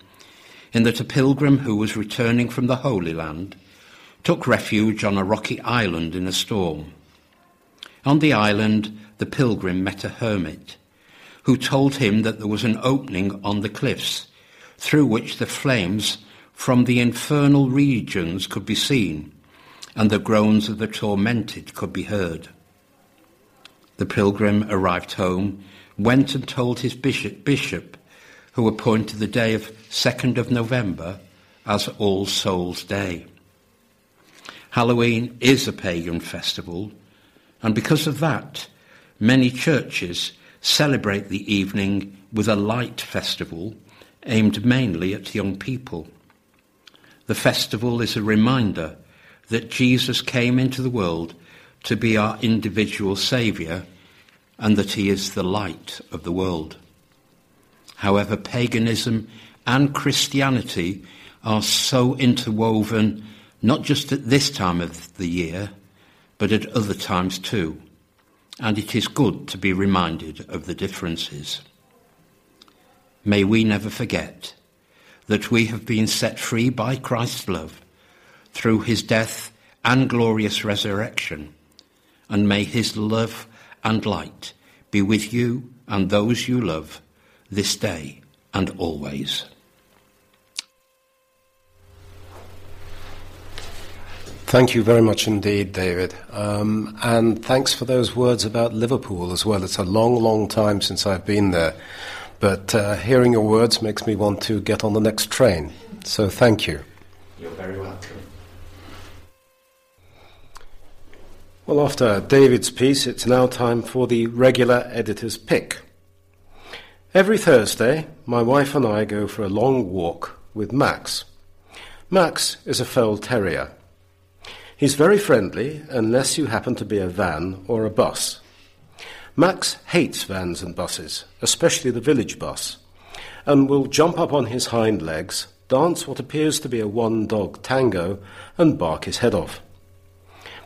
in that a pilgrim who was returning from the Holy Land took refuge on a rocky island in a storm. On the island, the pilgrim met a hermit who told him that there was an opening on the cliffs through which the flames from the infernal regions could be seen and the groans of the tormented could be heard. The pilgrim arrived home, went and told his bishop, bishop who appointed the day of 2nd of November as All Souls' Day. Halloween is a pagan festival, and because of that, many churches celebrate the evening with a light festival aimed mainly at young people. The festival is a reminder that Jesus came into the world to be our individual Saviour and that he is the light of the world. However, paganism and Christianity are so interwoven not just at this time of the year, but at other times too. And it is good to be reminded of the differences. May we never forget that we have been set free by Christ's love through his death and glorious resurrection, and may his love and light be with you and those you love this day and always. Thank you very much indeed, David. Um, and thanks for those words about Liverpool as well. It's a long, long time since I've been there. But uh, hearing your words makes me want to get on the next train. So thank you. You're very welcome. Well, after David's piece, it's now time for the regular editor's pick. Every Thursday, my wife and I go for a long walk with Max. Max is a Fell Terrier. He's very friendly unless you happen to be a van or a bus. Max hates vans and buses, especially the village bus, and will jump up on his hind legs, dance what appears to be a one dog tango, and bark his head off.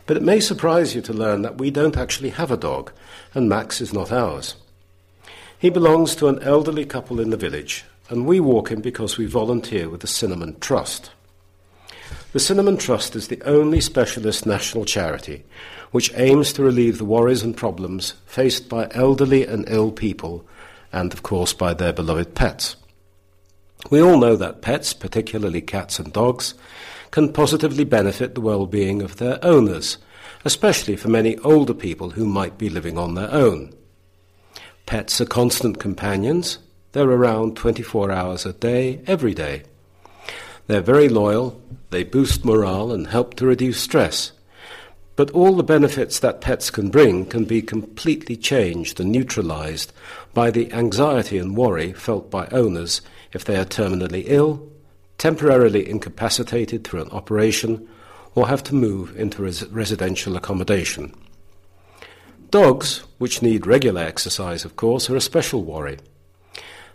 But it may surprise you to learn that we don't actually have a dog, and Max is not ours. He belongs to an elderly couple in the village, and we walk him because we volunteer with the Cinnamon Trust. The Cinnamon Trust is the only specialist national charity which aims to relieve the worries and problems faced by elderly and ill people, and of course by their beloved pets. We all know that pets, particularly cats and dogs, can positively benefit the well being of their owners, especially for many older people who might be living on their own. Pets are constant companions. They're around 24 hours a day, every day. They're very loyal, they boost morale and help to reduce stress. But all the benefits that pets can bring can be completely changed and neutralized by the anxiety and worry felt by owners if they are terminally ill, temporarily incapacitated through an operation, or have to move into res- residential accommodation. Dogs, which need regular exercise, of course, are a special worry.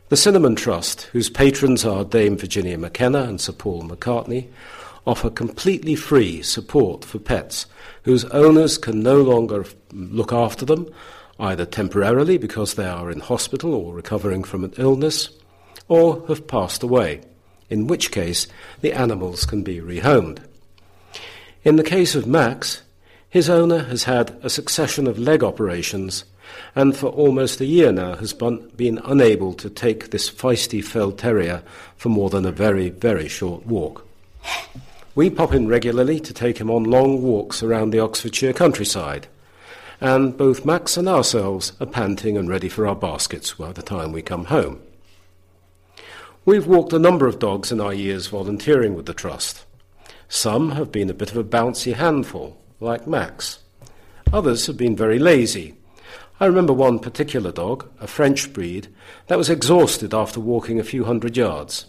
The Cinnamon Trust, whose patrons are Dame Virginia McKenna and Sir Paul McCartney, offer completely free support for pets whose owners can no longer look after them, either temporarily because they are in hospital or recovering from an illness, or have passed away, in which case the animals can be rehomed. In the case of Max, his owner has had a succession of leg operations and for almost a year now has been unable to take this feisty fell terrier for more than a very, very short walk. We pop in regularly to take him on long walks around the Oxfordshire countryside, and both Max and ourselves are panting and ready for our baskets by the time we come home. We've walked a number of dogs in our years volunteering with the Trust. Some have been a bit of a bouncy handful, like Max. Others have been very lazy I remember one particular dog, a French breed, that was exhausted after walking a few hundred yards.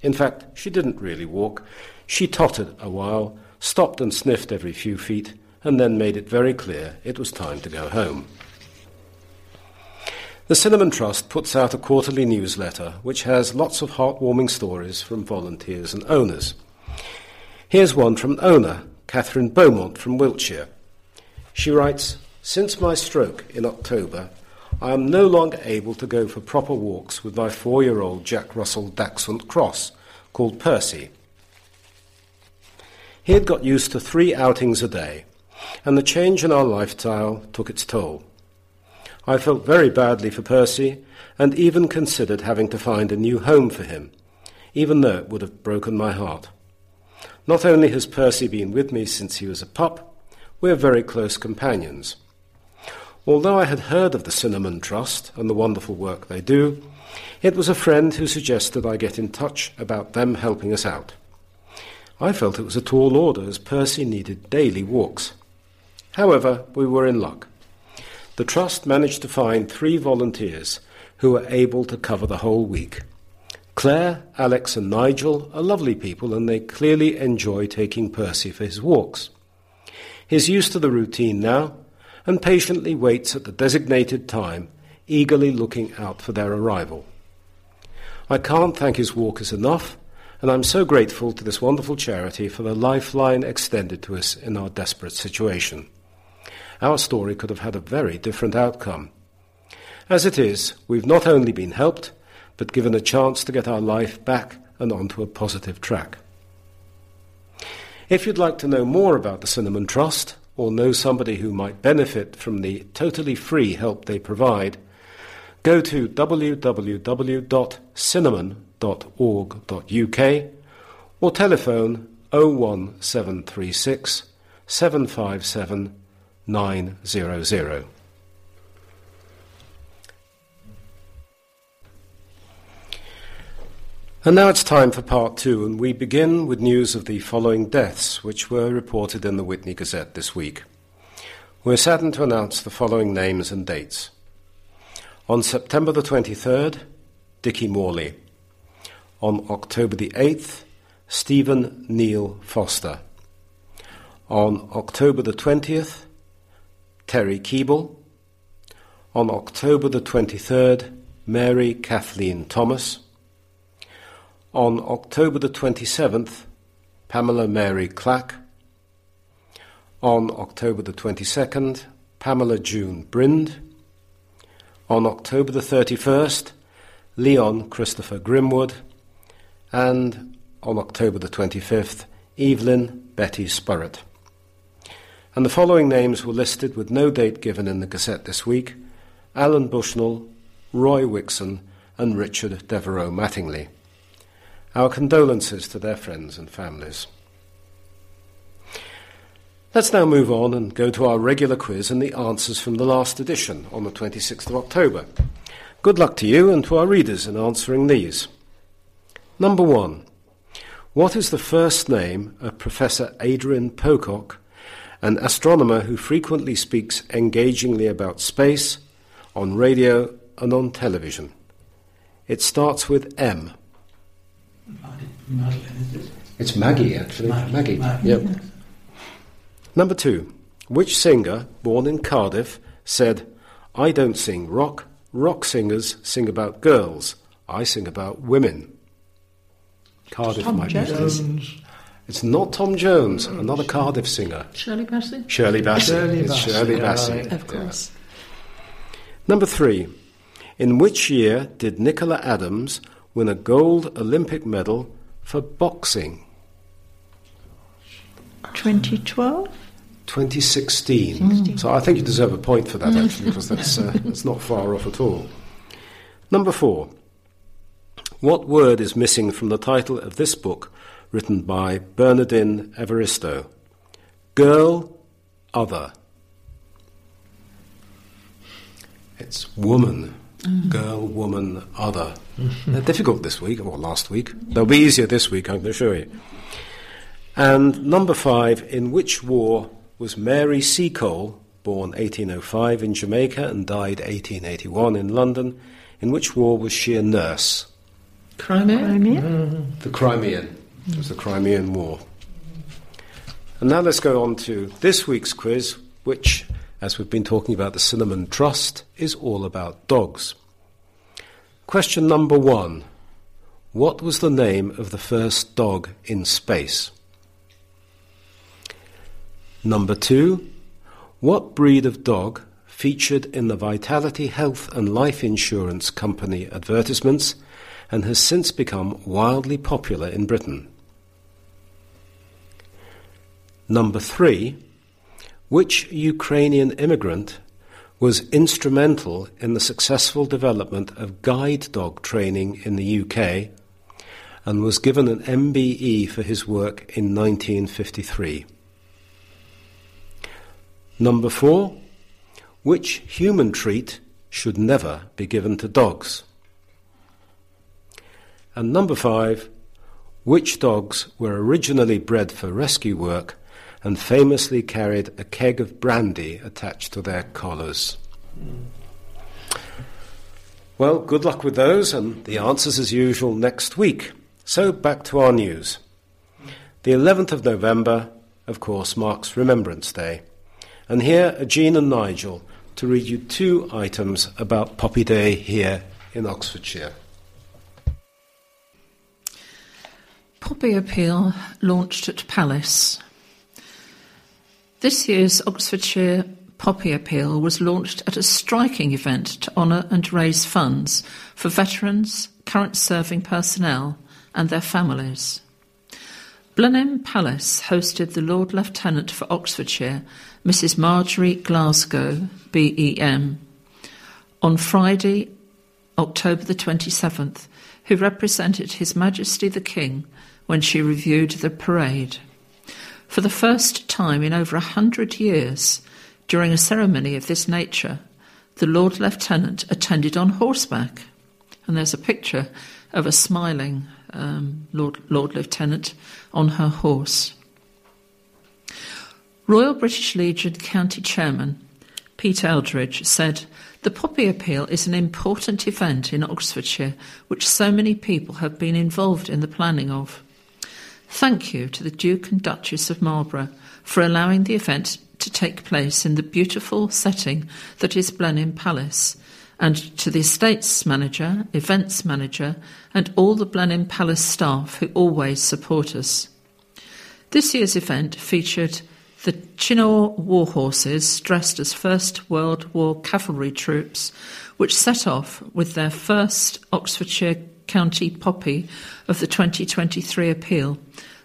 In fact, she didn't really walk. She tottered a while, stopped and sniffed every few feet, and then made it very clear it was time to go home. The Cinnamon Trust puts out a quarterly newsletter which has lots of heartwarming stories from volunteers and owners. Here's one from an owner, Catherine Beaumont from Wiltshire. She writes, since my stroke in October, I am no longer able to go for proper walks with my four year old Jack Russell Dachshund cross called Percy. He had got used to three outings a day, and the change in our lifestyle took its toll. I felt very badly for Percy and even considered having to find a new home for him, even though it would have broken my heart. Not only has Percy been with me since he was a pup, we are very close companions. Although I had heard of the Cinnamon Trust and the wonderful work they do, it was a friend who suggested I get in touch about them helping us out. I felt it was a tall order as Percy needed daily walks. However, we were in luck. The Trust managed to find three volunteers who were able to cover the whole week. Claire, Alex, and Nigel are lovely people and they clearly enjoy taking Percy for his walks. He's used to the routine now and patiently waits at the designated time, eagerly looking out for their arrival. I can't thank his walkers enough, and I'm so grateful to this wonderful charity for the lifeline extended to us in our desperate situation. Our story could have had a very different outcome. As it is, we've not only been helped, but given a chance to get our life back and onto a positive track. If you'd like to know more about the Cinnamon Trust, or know somebody who might benefit from the totally free help they provide, go to www.cinnamon.org.uk or telephone 01736 757 900. And now it's time for part two, and we begin with news of the following deaths, which were reported in the Witney Gazette this week. We're saddened to announce the following names and dates. On September the 23rd, Dickie Morley. On October the 8th, Stephen Neil Foster. On October the 20th, Terry Keeble. On October the 23rd, Mary Kathleen Thomas. On October the 27th, Pamela Mary Clack. On October the 22nd, Pamela June Brind. On October the 31st, Leon Christopher Grimwood. And on October the 25th, Evelyn Betty Spurrett. And the following names were listed with no date given in the Gazette this week Alan Bushnell, Roy Wixon, and Richard Devereux Mattingly. Our condolences to their friends and families. Let's now move on and go to our regular quiz and the answers from the last edition on the 26th of October. Good luck to you and to our readers in answering these. Number one What is the first name of Professor Aderin-Pocock, an astronomer who frequently speaks engagingly about space on radio and on television? It starts with M. It's Maggie, actually. Maggie. Maggie. Yep. <laughs> Number two. Which singer, born in Cardiff, said, I don't sing rock, rock singers sing about girls, I sing about women? Cardiff Tom might be Jones. this. It's not Tom Jones, another Cardiff singer. Shirley Bassey? Shirley Bassey. Shirley it's Bassey, Shirley yeah, Bassey. right. Of course. Number three. In which year did Nicola Adams win a gold Olympic medal for boxing? 2012? 2016. So I think you deserve a point for that, actually, because that's, uh, <laughs> that's not far off at all. Number four. What word is missing from the title of this book written by Bernardine Evaristo? Girl, other. It's woman. Girl, woman, other. They're difficult this week, or last week. They'll be easier this week, I can assure you. And number five, in which war was Mary Seacole, born 1805 in Jamaica and died 1881 in London, in which war was she a nurse? Crimea? Crimea? The Crimean. It was the Crimean War. And now let's go on to this week's quiz, which, as we've been talking about the Cinnamon Trust, is all about dogs. Question number one What was the name of the first dog in space? Number two, what breed of dog featured in the Vitality Health and Life Insurance Company advertisements and has since become wildly popular in Britain? Number three, which Ukrainian immigrant was instrumental in the successful development of guide dog training in the UK and was given an MBE for his work in 1953? Number four, which human treat should never be given to dogs? And number five, which dogs were originally bred for rescue work and famously carried a keg of brandy attached to their collars? Well, good luck with those, and the answers as usual next week. So back to our news. The 11th of November, of course, marks Remembrance Day. And here are Jean and Nigel to read you two items about Poppy Day here in Oxfordshire. Poppy Appeal launched at Palace. This year's Oxfordshire Poppy Appeal was launched at a striking event to honour and raise funds for veterans, current serving personnel, and their families. Blenheim Palace hosted the Lord Lieutenant for Oxfordshire, Mrs. Marjorie Glasgow, BEM, on Friday, October the 27th, who represented His Majesty the King when she reviewed the parade. For the first time in over a hundred years, during a ceremony of this nature, the Lord Lieutenant attended on horseback. And there's a picture of a smiling um, Lord, Lord Lieutenant on her horse. Royal British Legion County Chairman Pete Eldridge said, The Poppy Appeal is an important event in Oxfordshire which so many people have been involved in the planning of. Thank you to the Duke and Duchess of Marlborough for allowing the event to take place in the beautiful setting that is Blenheim Palace, and to the estates manager, events manager, and all the Blenheim Palace staff who always support us. This year's event featured the Chinnor war horses, dressed as First World War cavalry troops, which set off with their first Oxfordshire County poppy of the 2023 appeal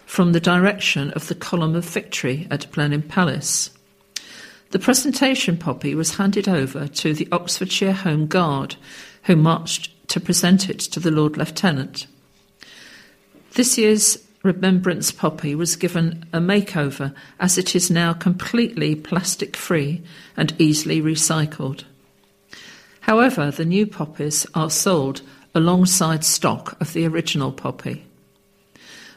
from the direction of the Column of Victory at Blenheim Palace. The presentation poppy was handed over to the Oxfordshire Home Guard, who marched to present it to the Lord Lieutenant. This year's Remembrance Poppy was given a makeover as it is now completely plastic free and easily recycled. However, the new poppies are sold alongside stock of the original poppy.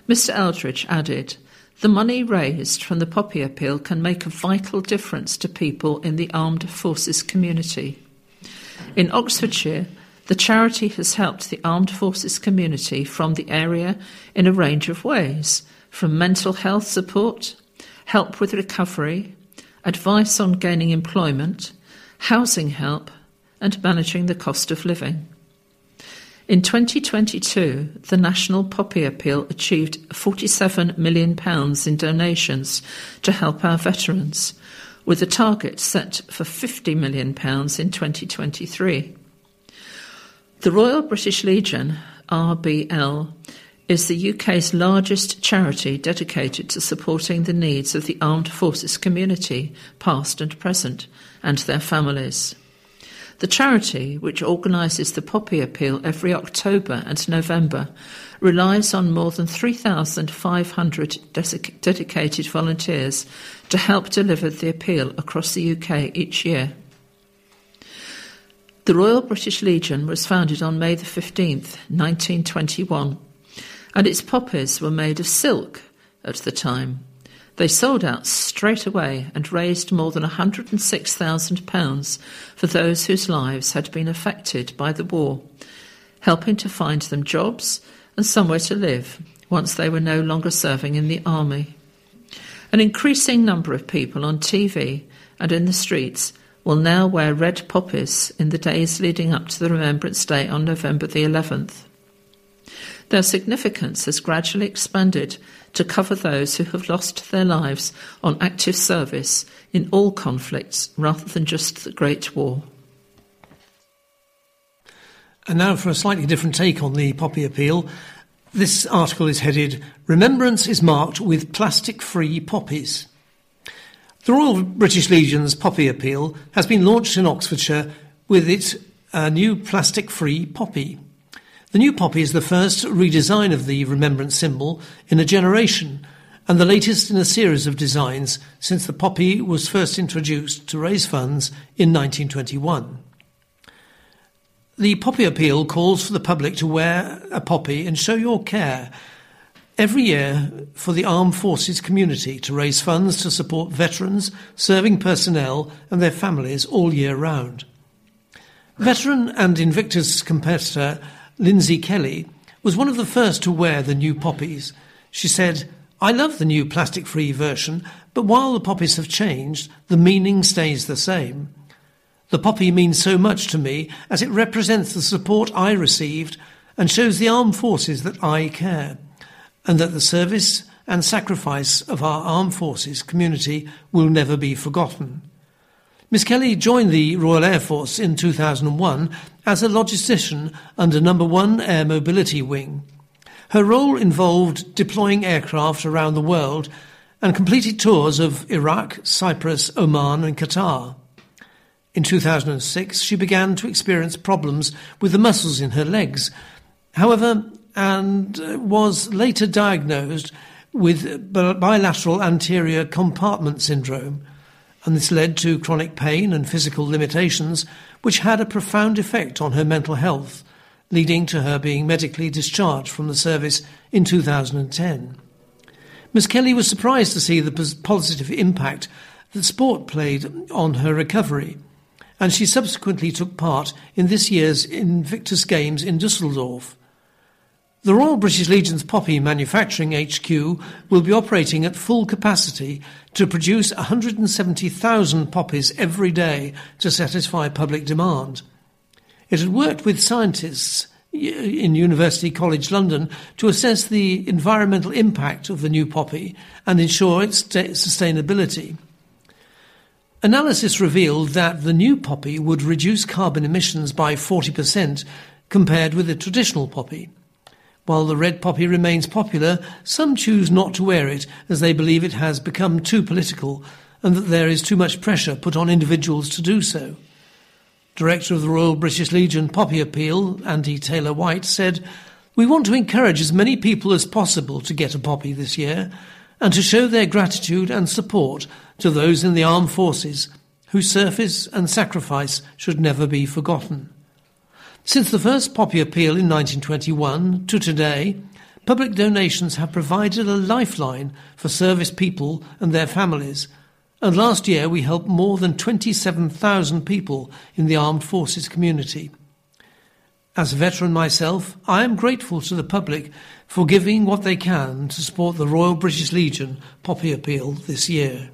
Mr. Eldridge added, The money raised from the poppy appeal can make a vital difference to people in the armed forces community. In Oxfordshire, the charity has helped the armed forces community from the area in a range of ways, from mental health support, help with recovery, advice on gaining employment, housing help, and managing the cost of living. In 2022, the National Poppy Appeal achieved £47 million in donations to help our veterans, with a target set for £50 million in 2023. The Royal British Legion, RBL, is the UK's largest charity dedicated to supporting the needs of the armed forces community, past and present, and their families. The charity, which organises the Poppy Appeal every October and November, relies on more than 3,500 dedicated volunteers to help deliver the appeal across the UK each year. The Royal British Legion was founded on May the 15th, 1921, and its poppies were made of silk at the time. They sold out straight away and raised more than £106,000 for those whose lives had been affected by the war, helping to find them jobs and somewhere to live once they were no longer serving in the army. An increasing number of people on TV and in the streets will now wear red poppies in the days leading up to the Remembrance Day on November the 11th. Their significance has gradually expanded to cover those who have lost their lives on active service in all conflicts rather than just the Great War. And now for a slightly different take on the Poppy Appeal. This article is headed Remembrance is marked with plastic free poppies. The Royal British Legion's Poppy Appeal has been launched in Oxfordshire with its uh, new plastic free poppy. The new poppy is the first redesign of the remembrance symbol in a generation and the latest in a series of designs since the poppy was first introduced to raise funds in 1921. The Poppy Appeal calls for the public to wear a poppy and show your care every year for the armed forces community to raise funds to support veterans, serving personnel, and their families all year round. Veteran and Invictus competitor Lindsay Kelly was one of the first to wear the new poppies. She said, I love the new plastic free version, but while the poppies have changed, the meaning stays the same. The poppy means so much to me as it represents the support I received and shows the armed forces that I care and that the service and sacrifice of our armed forces community will never be forgotten. Miss Kelly joined the Royal Air Force in 2001 as a logistician under Number 1 Air Mobility Wing. Her role involved deploying aircraft around the world and completed tours of Iraq, Cyprus, Oman, and Qatar. In 2006, she began to experience problems with the muscles in her legs. However, and uh, was later diagnosed with bilateral anterior compartment syndrome, and this led to chronic pain and physical limitations, which had a profound effect on her mental health, leading to her being medically discharged from the service in 2010. Miss Kelly was surprised to see the positive impact that sport played on her recovery, and she subsequently took part in this year's Invictus Games in Dusseldorf. The Royal British Legion's poppy manufacturing HQ will be operating at full capacity to produce 170,000 poppies every day to satisfy public demand. It had worked with scientists in University College London to assess the environmental impact of the new poppy and ensure its sustainability. Analysis revealed that the new poppy would reduce carbon emissions by 40% compared with the traditional poppy. While the red poppy remains popular, some choose not to wear it as they believe it has become too political and that there is too much pressure put on individuals to do so. Director of the Royal British Legion Poppy Appeal, Andy Taylor White, said, We want to encourage as many people as possible to get a poppy this year and to show their gratitude and support to those in the armed forces whose service and sacrifice should never be forgotten. Since the first Poppy Appeal in 1921 to today, public donations have provided a lifeline for service people and their families, and last year we helped more than 27,000 people in the armed forces community. As a veteran myself, I am grateful to the public for giving what they can to support the Royal British Legion Poppy Appeal this year.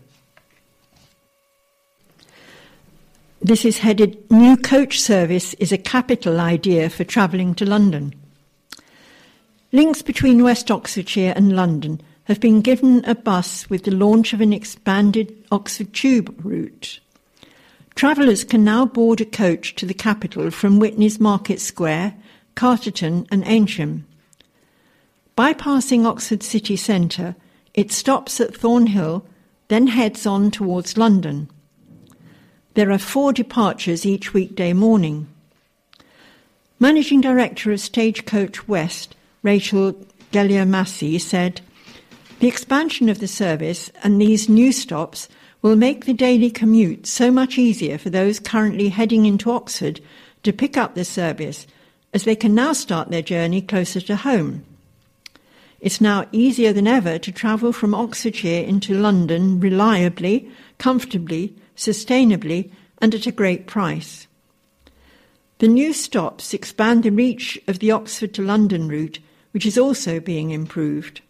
This is headed New Coach Service is a capital idea for travelling to London. Links between West Oxfordshire and London have been given a bus with the launch of an expanded Oxford Tube route. Travellers can now board a coach to the capital from Witney's Market Square, Carterton, and Eynsham. Bypassing Oxford city centre, it stops at Thornhill, then heads on towards London. There are four departures each weekday morning. Managing Director of Stagecoach West, Rachel Massey, said, The expansion of the service and these new stops will make the daily commute so much easier for those currently heading into Oxford to pick up the service, as they can now start their journey closer to home. It's now easier than ever to travel from Oxfordshire into London reliably, comfortably, sustainably, and at a great price. The new stops expand the reach of the Oxford to London route, which is also being improved.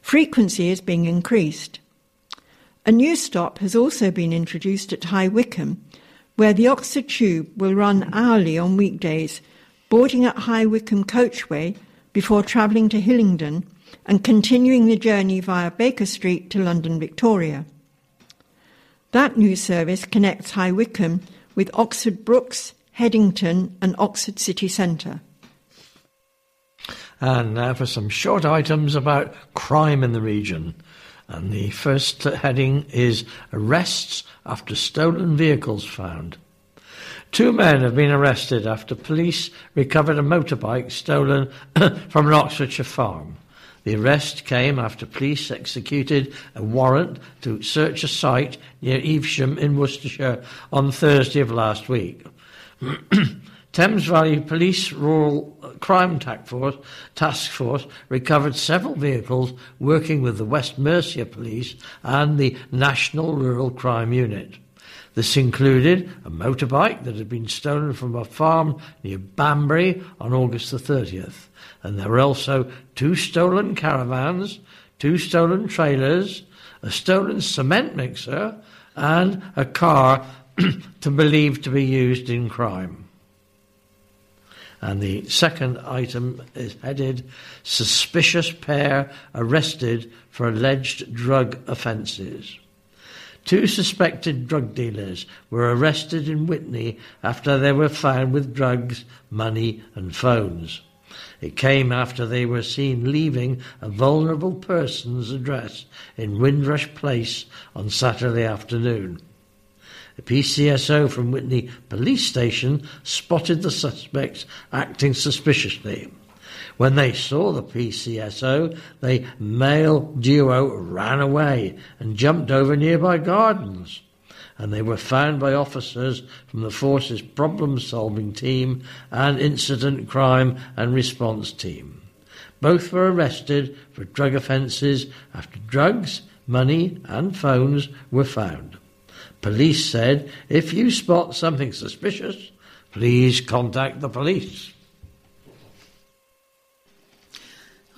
Frequency is being increased. A new stop has also been introduced at High Wycombe, where the Oxford Tube will run hourly on weekdays, boarding at High Wycombe Coachway before travelling to Hillingdon and continuing the journey via Baker Street to London Victoria. That new service connects High Wycombe with Oxford Brookes, Headington, and Oxford City Centre. And now for some short items about crime in the region. And the first heading is Arrests after stolen vehicles found. Two men have been arrested after police recovered a motorbike stolen <coughs> from an Oxfordshire farm. The arrest came after police executed a warrant to search a site near Evesham in Worcestershire on Thursday of last week. <clears throat> Thames Valley Police Rural Crime Task Force, Task Force recovered several vehicles working with the West Mercia Police and the National Rural Crime Unit. This included a motorbike that had been stolen from a farm near Banbury on August the 30th and there were also two stolen caravans, two stolen trailers, a stolen cement mixer, and a car <clears throat> to believed to be used in crime. And the second item is headed Suspicious Pair Arrested for Alleged Drug Offences. Two suspected drug dealers were arrested in Witney after they were found with drugs, money, and phones. It came after they were seen leaving a vulnerable person's address in Windrush Place on Saturday afternoon. A PCSO from Witney Police Station spotted the suspects acting suspiciously. When they saw the PCSO, the male duo ran away and jumped over nearby gardens. And they were found by officers from the force's problem solving team and incident crime and response team. Both were arrested for drug offences after drugs, money, and phones were found. Police said if you spot something suspicious, please contact the police.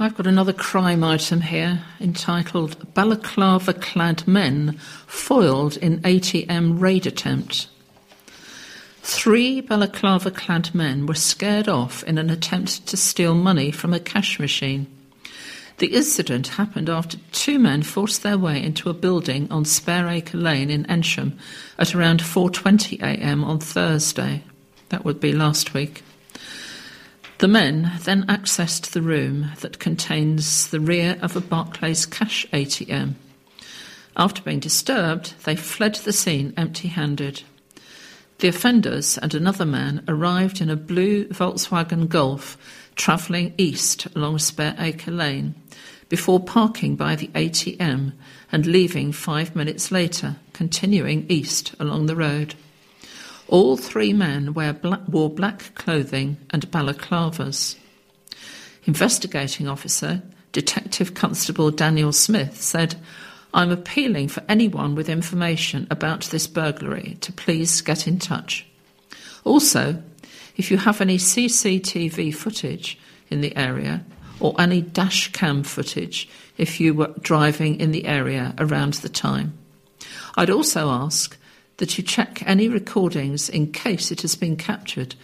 I've got another crime item here entitled Balaclava clad men foiled in ATM raid attempt. Three balaclava clad men were scared off in an attempt to steal money from a cash machine. The incident happened after two men forced their way into a building on Spareacre Lane in Eynsham at around 4:20 a.m. on Thursday. That would be last week. The men then accessed the room that contains the rear of a Barclays cash ATM. After being disturbed, they fled the scene empty handed. The offenders and another man arrived in a blue Volkswagen Golf travelling east along Spareacre Lane before parking by the ATM and leaving five minutes later, continuing east along the road. All three men black, wore black clothing and balaclavas. Investigating officer, Detective Constable Daniel Smith, said, I'm appealing for anyone with information about this burglary to please get in touch. Also, if you have any CCTV footage in the area or any dash cam footage if you were driving in the area around the time. I'd also ask that you check any recordings in case it has been captured,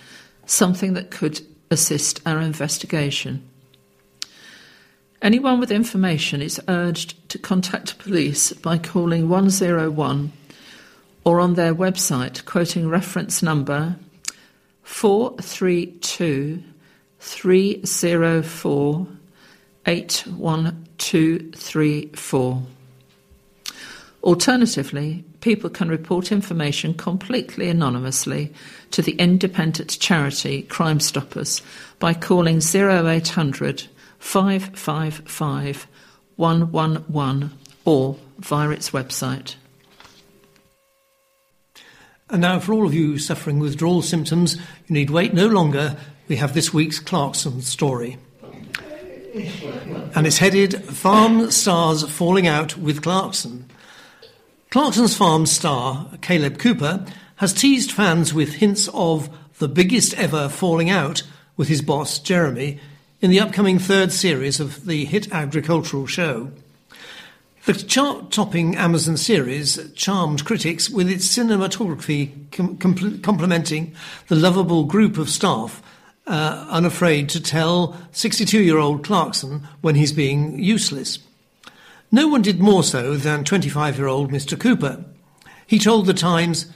something that could assist our investigation. Anyone with information is urged to contact police by calling 101 or on their website quoting reference number 432 304 81234. Alternatively, people can report information completely anonymously to the independent charity Crime Stoppers by calling 0800 555 111 or via its website. And now, for all of you suffering withdrawal symptoms, you need wait no longer. We have this week's Clarkson story. And it's headed Farm Stars Falling Out with Clarkson. Clarkson's Farm star, Caleb Cooper, has teased fans with hints of the biggest ever falling out with his boss, Jeremy, in the upcoming third series of the hit agricultural show. The chart topping Amazon series charmed critics with its cinematography com- complementing the lovable group of staff uh, unafraid to tell 62 year old Clarkson when he's being useless. No one did more so than 25 year old Mr. Cooper. He told The Times,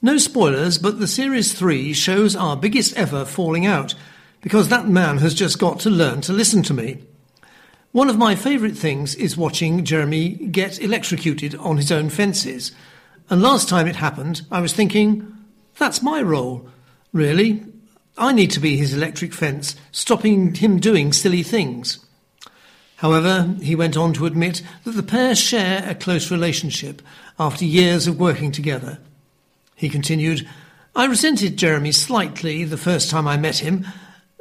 No spoilers, but the Series 3 shows our biggest ever falling out, because that man has just got to learn to listen to me. One of my favourite things is watching Jeremy get electrocuted on his own fences. And last time it happened, I was thinking, that's my role. Really? I need to be his electric fence, stopping him doing silly things. However, he went on to admit that the pair share a close relationship after years of working together. He continued, I resented Jeremy slightly the first time I met him,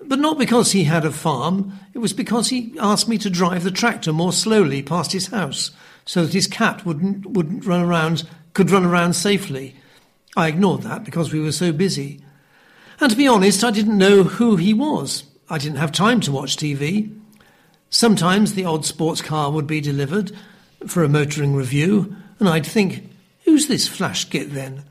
but not because he had a farm, it was because he asked me to drive the tractor more slowly past his house so that his cat wouldn't, wouldn't run around, could run around safely. I ignored that because we were so busy. And to be honest, I didn't know who he was. I didn't have time to watch TV. Sometimes the odd sports car would be delivered for a motoring review, and I'd think, who's this flash git then?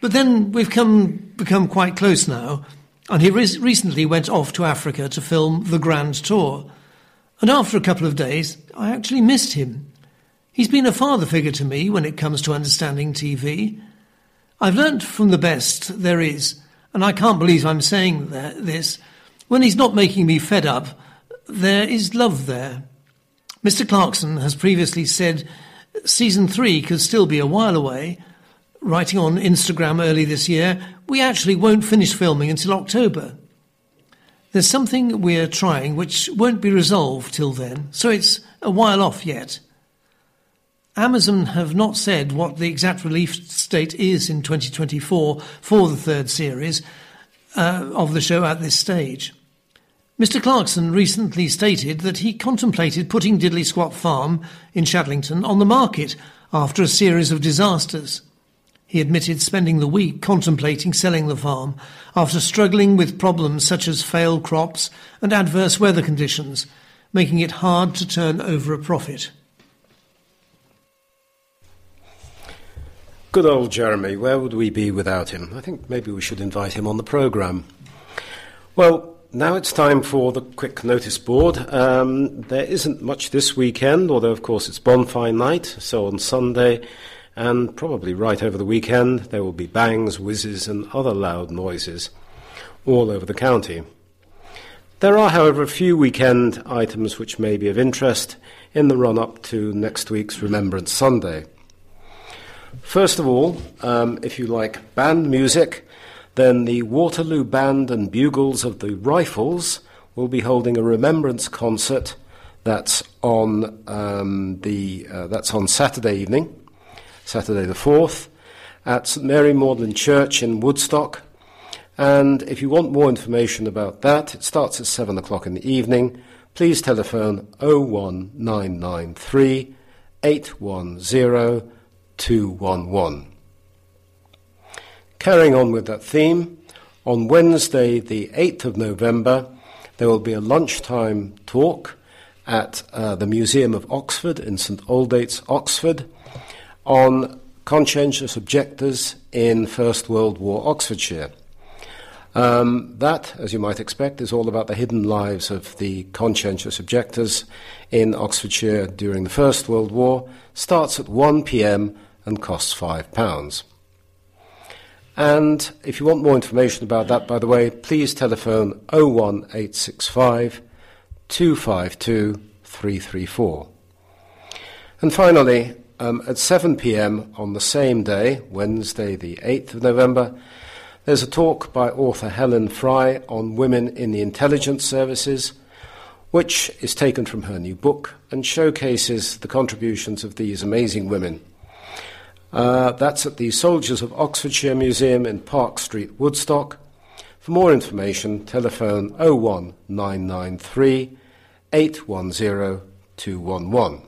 But then we've come, become quite close now, and he re- recently went off to Africa to film the Grand Tour. And after a couple of days, I actually missed him. He's been a father figure to me when it comes to understanding TV. I've learnt from the best there is, and I can't believe I'm saying that, this, when he's not making me fed up there is love there. Mr. Clarkson has previously said season three could still be a while away. Writing on Instagram early this year, we actually won't finish filming until October. There's something we're trying which won't be resolved till then, so it's a while off yet. Amazon have not said what the exact release date is in 2024 for the third series uh, of the show at this stage. Mr. Clarkson recently stated that he contemplated putting Diddly Squat Farm in Chadlington on the market after a series of disasters. He admitted spending the week contemplating selling the farm after struggling with problems such as failed crops and adverse weather conditions, making it hard to turn over a profit. Good old Jeremy, where would we be without him? I think maybe we should invite him on the programme. Well, now it's time for the quick notice board. Um, there isn't much this weekend, although, of course, it's bonfire night, so on Sunday and probably right over the weekend there will be bangs, whizzes, and other loud noises all over the county. There are, however, a few weekend items which may be of interest in the run up to next week's Remembrance Sunday. First of all, um, if you like band music, then the Waterloo Band and Bugles of the Rifles will be holding a remembrance concert. That's on um, the uh, that's on Saturday evening, Saturday the fourth, at St Mary Magdalene Church in Woodstock. And if you want more information about that, it starts at seven o'clock in the evening. Please telephone 01993 810 211. Carrying on with that theme, on Wednesday, the 8th of November, there will be a lunchtime talk at uh, the Museum of Oxford in St Aldate's, Oxford, on conscientious objectors in First World War Oxfordshire. Um, that, as you might expect, is all about the hidden lives of the conscientious objectors in Oxfordshire during the First World War. Starts at 1 pm and costs £5. And if you want more information about that, by the way, please telephone 01865 252 334. And finally, um, at 7 pm on the same day, Wednesday, the 8th of November, there's a talk by author Helen Fry on women in the intelligence services, which is taken from her new book and showcases the contributions of these amazing women. Uh, that's at the Soldiers of Oxfordshire Museum in Park Street, Woodstock. For more information, telephone 01993 810 211.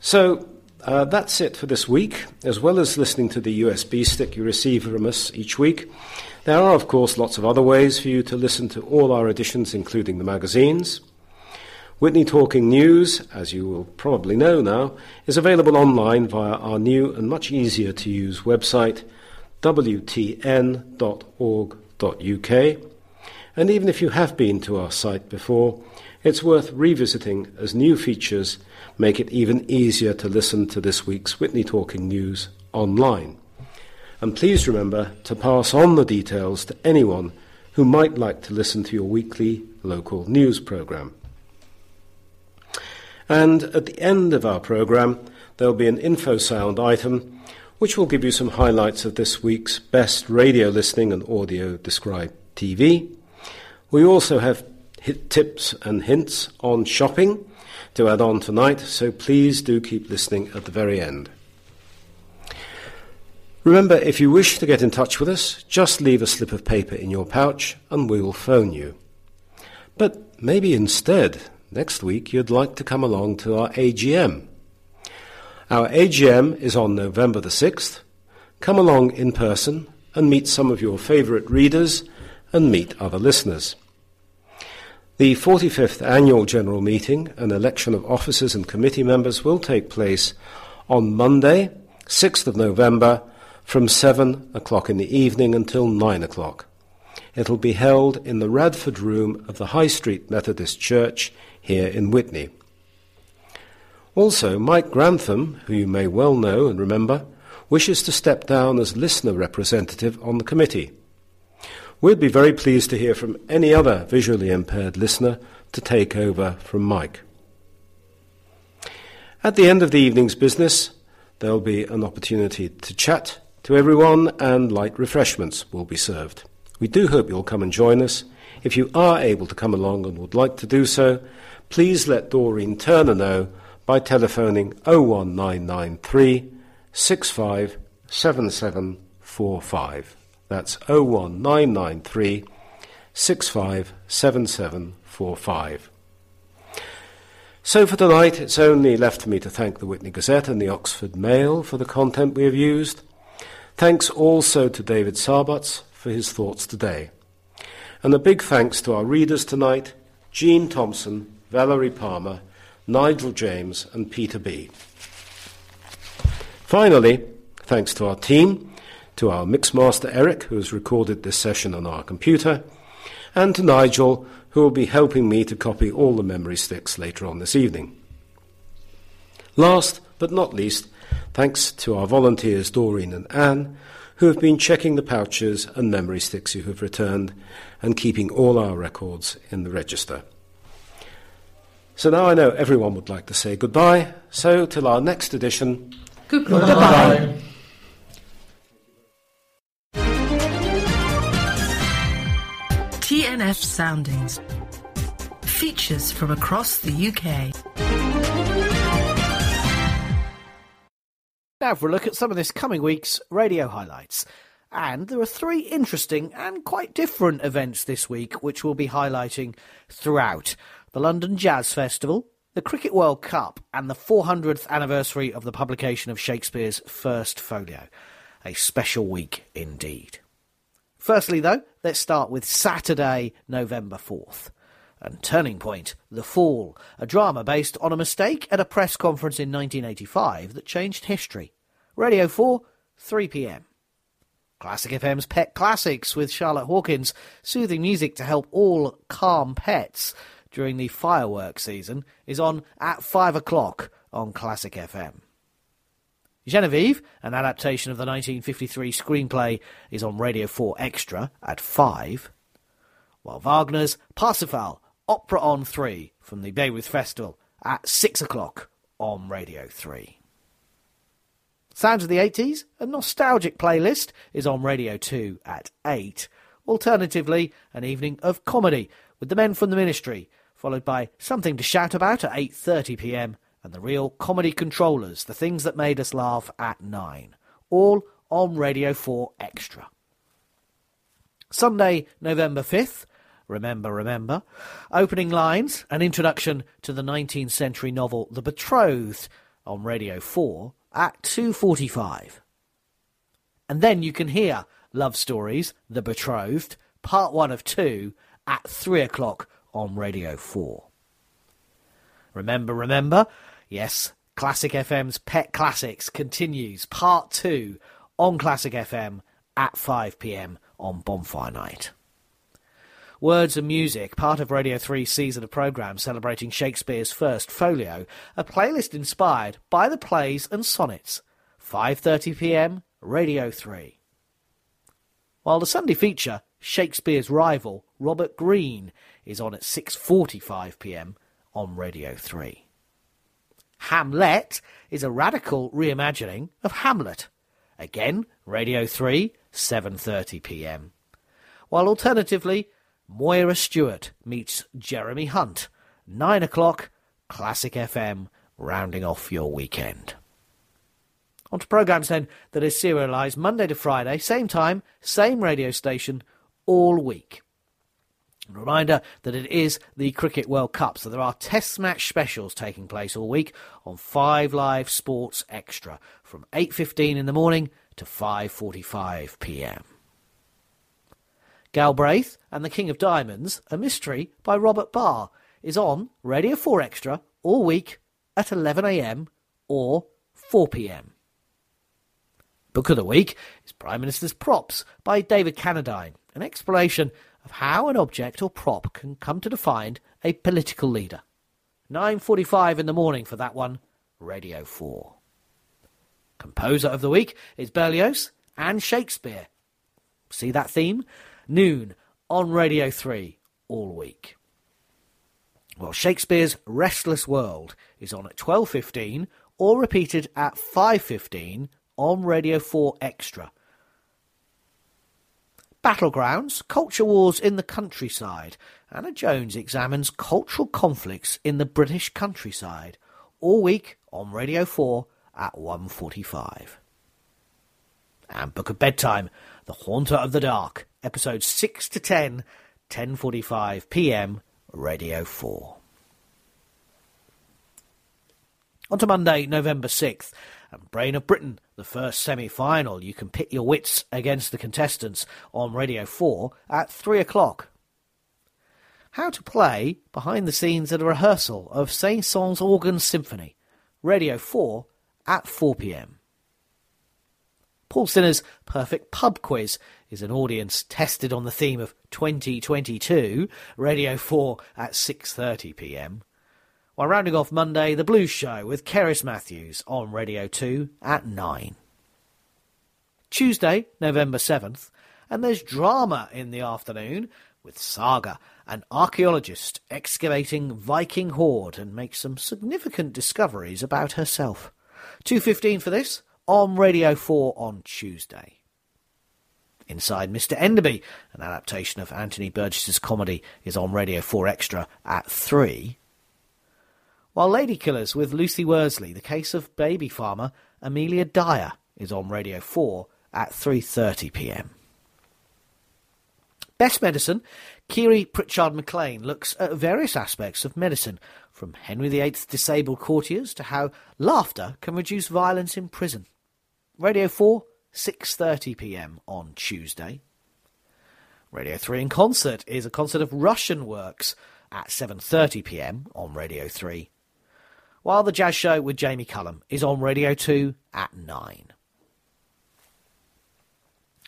So uh, that's it for this week. As well as listening to the USB stick you receive from us each week, there are, of course, lots of other ways for you to listen to all our editions, including the magazines. Witney Talking News, as you will probably know now, is available online via our new and much easier to use website, wtn.org.uk. And even if you have been to our site before, it's worth revisiting as new features make it even easier to listen to this week's Witney Talking News online. And please remember to pass on the details to anyone who might like to listen to your weekly local news programme. And at the end of our programme, there'll be an info sound item which will give you some highlights of this week's best radio listening and audio described TV. We also have tips and hints on shopping to add on tonight, so please do keep listening at the very end. Remember, if you wish to get in touch with us, just leave a slip of paper in your pouch and we will phone you. But maybe instead next week you'd like to come along to our AGM. Our AGM is on November the 6th. Come along in person and meet some of your favourite readers and meet other listeners. The 45th Annual General Meeting and election of officers and committee members will take place on Monday, 6th of November, from 7 o'clock in the evening until 9 o'clock. It'll be held in the Radford Room of the High Street Methodist Church here in Witney. Also, Mike Grantham, who you may well know and remember, wishes to step down as listener representative on the committee. We'd be very pleased to hear from any other visually impaired listener to take over from Mike. At the end of the evening's business, there'll be an opportunity to chat to everyone and light refreshments will be served. We do hope you'll come and join us. If you are able to come along and would like to do so, please let Doreen Turner know by telephoning 01993 657745. That's 01993 657745. So for tonight, it's only left for me to thank the Witney Gazette and the Oxford Mail for the content we have used. Thanks also to David Sarbatz for his thoughts today. And a big thanks to our readers tonight Jean Thompson, Valerie Palmer, Nigel James, and Peter B. Finally, thanks to our team, to our mixmaster Eric, who has recorded this session on our computer, and to Nigel, who will be helping me to copy all the memory sticks later on this evening. Last but not least, thanks to our volunteers Doreen and Anne, who have been checking the pouches and memory sticks you have returned and keeping all our records in the register. So now I know everyone would like to say goodbye, so till our next edition. Goodbye. TNF Soundings. Features from across the UK. Now for a look at some of this coming week's radio highlights. And there are three interesting and quite different events this week which we'll be highlighting throughout the London Jazz Festival, the Cricket World Cup, and the 400th anniversary of the publication of Shakespeare's first folio. A special week indeed. Firstly, though, let's start with Saturday, November 4th. And Turning Point, The Fall, a drama based on a mistake at a press conference in 1985 that changed history. Radio 4, 3 pm. Classic FM's Pet Classics with Charlotte Hawkins, soothing music to help all calm pets during the fireworks season, is on at 5 o'clock on Classic FM. Genevieve, an adaptation of the 1953 screenplay, is on Radio 4 Extra at 5, while Wagner's Parsifal, Opera on 3 from the Bayreuth Festival at 6 o'clock on Radio 3. Sounds of the 80s, a nostalgic playlist, is on Radio 2 at 8. Alternatively, an evening of comedy with the men from the ministry, followed by Something to Shout About at 8.30pm and the real comedy controllers, the things that made us laugh at 9. All on Radio 4 Extra. Sunday, November 5th, Remember, Remember. Opening lines, an introduction to the 19th century novel The Betrothed on Radio 4 at 2.45. And then you can hear Love Stories, The Betrothed, part 1 of 2 at 3 o'clock on Radio 4. Remember, remember? Yes, Classic FM's Pet Classics continues, part 2 on Classic FM at 5pm on Bonfire Night. Words and Music, part of Radio 3's season of programmes celebrating Shakespeare's first folio, a playlist inspired by the plays and sonnets. 5.30pm, Radio 3. While the Sunday feature, Shakespeare's rival, Robert Greene, is on at 6.45pm on Radio 3. Hamlet is a radical reimagining of Hamlet. Again, Radio 3, 7.30pm. While alternatively, Moira Stewart meets Jeremy Hunt. 9 o'clock, Classic FM, rounding off your weekend. On to programmes then that is serialised Monday to Friday, same time, same radio station, all week. Reminder that it is the Cricket World Cup, so there are test match specials taking place all week on 5 Live Sports Extra from 8.15 in the morning to 5.45 p.m. Galbraith and the King of Diamonds, a mystery by Robert Barr, is on Radio 4 Extra all week at 11am or 4pm. Book of the Week is Prime Minister's Props by David Cannadine, an exploration of how an object or prop can come to define a political leader. 9.45 in the morning for that one, Radio 4. Composer of the week is Berlioz and Shakespeare. See that theme? Noon on Radio 3 all week. Well, Shakespeare's Restless World is on at 12.15 or repeated at 5.15 on Radio 4 Extra Battlegrounds, Culture Wars in the Countryside. Anna Jones examines cultural conflicts in the British countryside. All week on Radio 4 at 1.45. And Book of Bedtime, The Haunter of the Dark, episodes 6 to 10, 10.45 p.m, Radio 4. On to Monday, November 6th, and Brain of Britain, the first semi-final. You can pit your wits against the contestants on Radio 4 at 3 o'clock. How to play behind the scenes at a rehearsal of Saint-Saëns Organ Symphony. Radio 4 at 4pm. Paul Sinha's Perfect Pub Quiz is an audience tested on the theme of 2022, Radio 4 at 6.30pm. While rounding off Monday, The Blues Show with Cerys Matthews on Radio 2 at 9. Tuesday, November 7th, and there's drama in the afternoon with Saga, an archaeologist excavating Viking hoard and makes some significant discoveries about herself. 2.15 for this on Radio 4 on Tuesday. Inside Mr. Enderby, an adaptation of Anthony Burgess's comedy, is on Radio 4 Extra at 3. While Lady Killers with Lucy Worsley, the case of baby farmer Amelia Dyer, is on Radio 4 at 3:30 p.m. Best Medicine, Kiri Pritchard McLean looks at various aspects of medicine, from Henry VIII's disabled courtiers to how laughter can reduce violence in prison. Radio 4, 6:30 p.m. on Tuesday. Radio 3 in concert is a concert of Russian works at 7:30 p.m. on Radio 3 while the jazz show with Jamie Cullum is on Radio 2 at 9.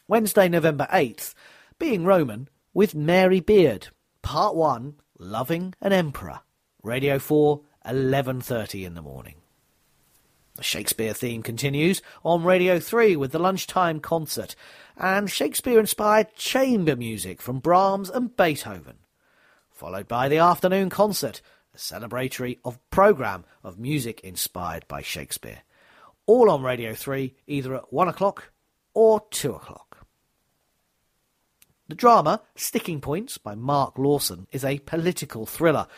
Wednesday, November 8th, Being Roman with Mary Beard, Part 1, Loving an Emperor, Radio 4, 11.30 in the morning. The Shakespeare theme continues on Radio 3 with the lunchtime concert and Shakespeare-inspired chamber music from Brahms and Beethoven, followed by the afternoon concert a celebratory of program of music inspired by Shakespeare. All on Radio 3, either at 1 o'clock or 2 o'clock. The drama Sticking Points by Mark Lawson is a political thriller.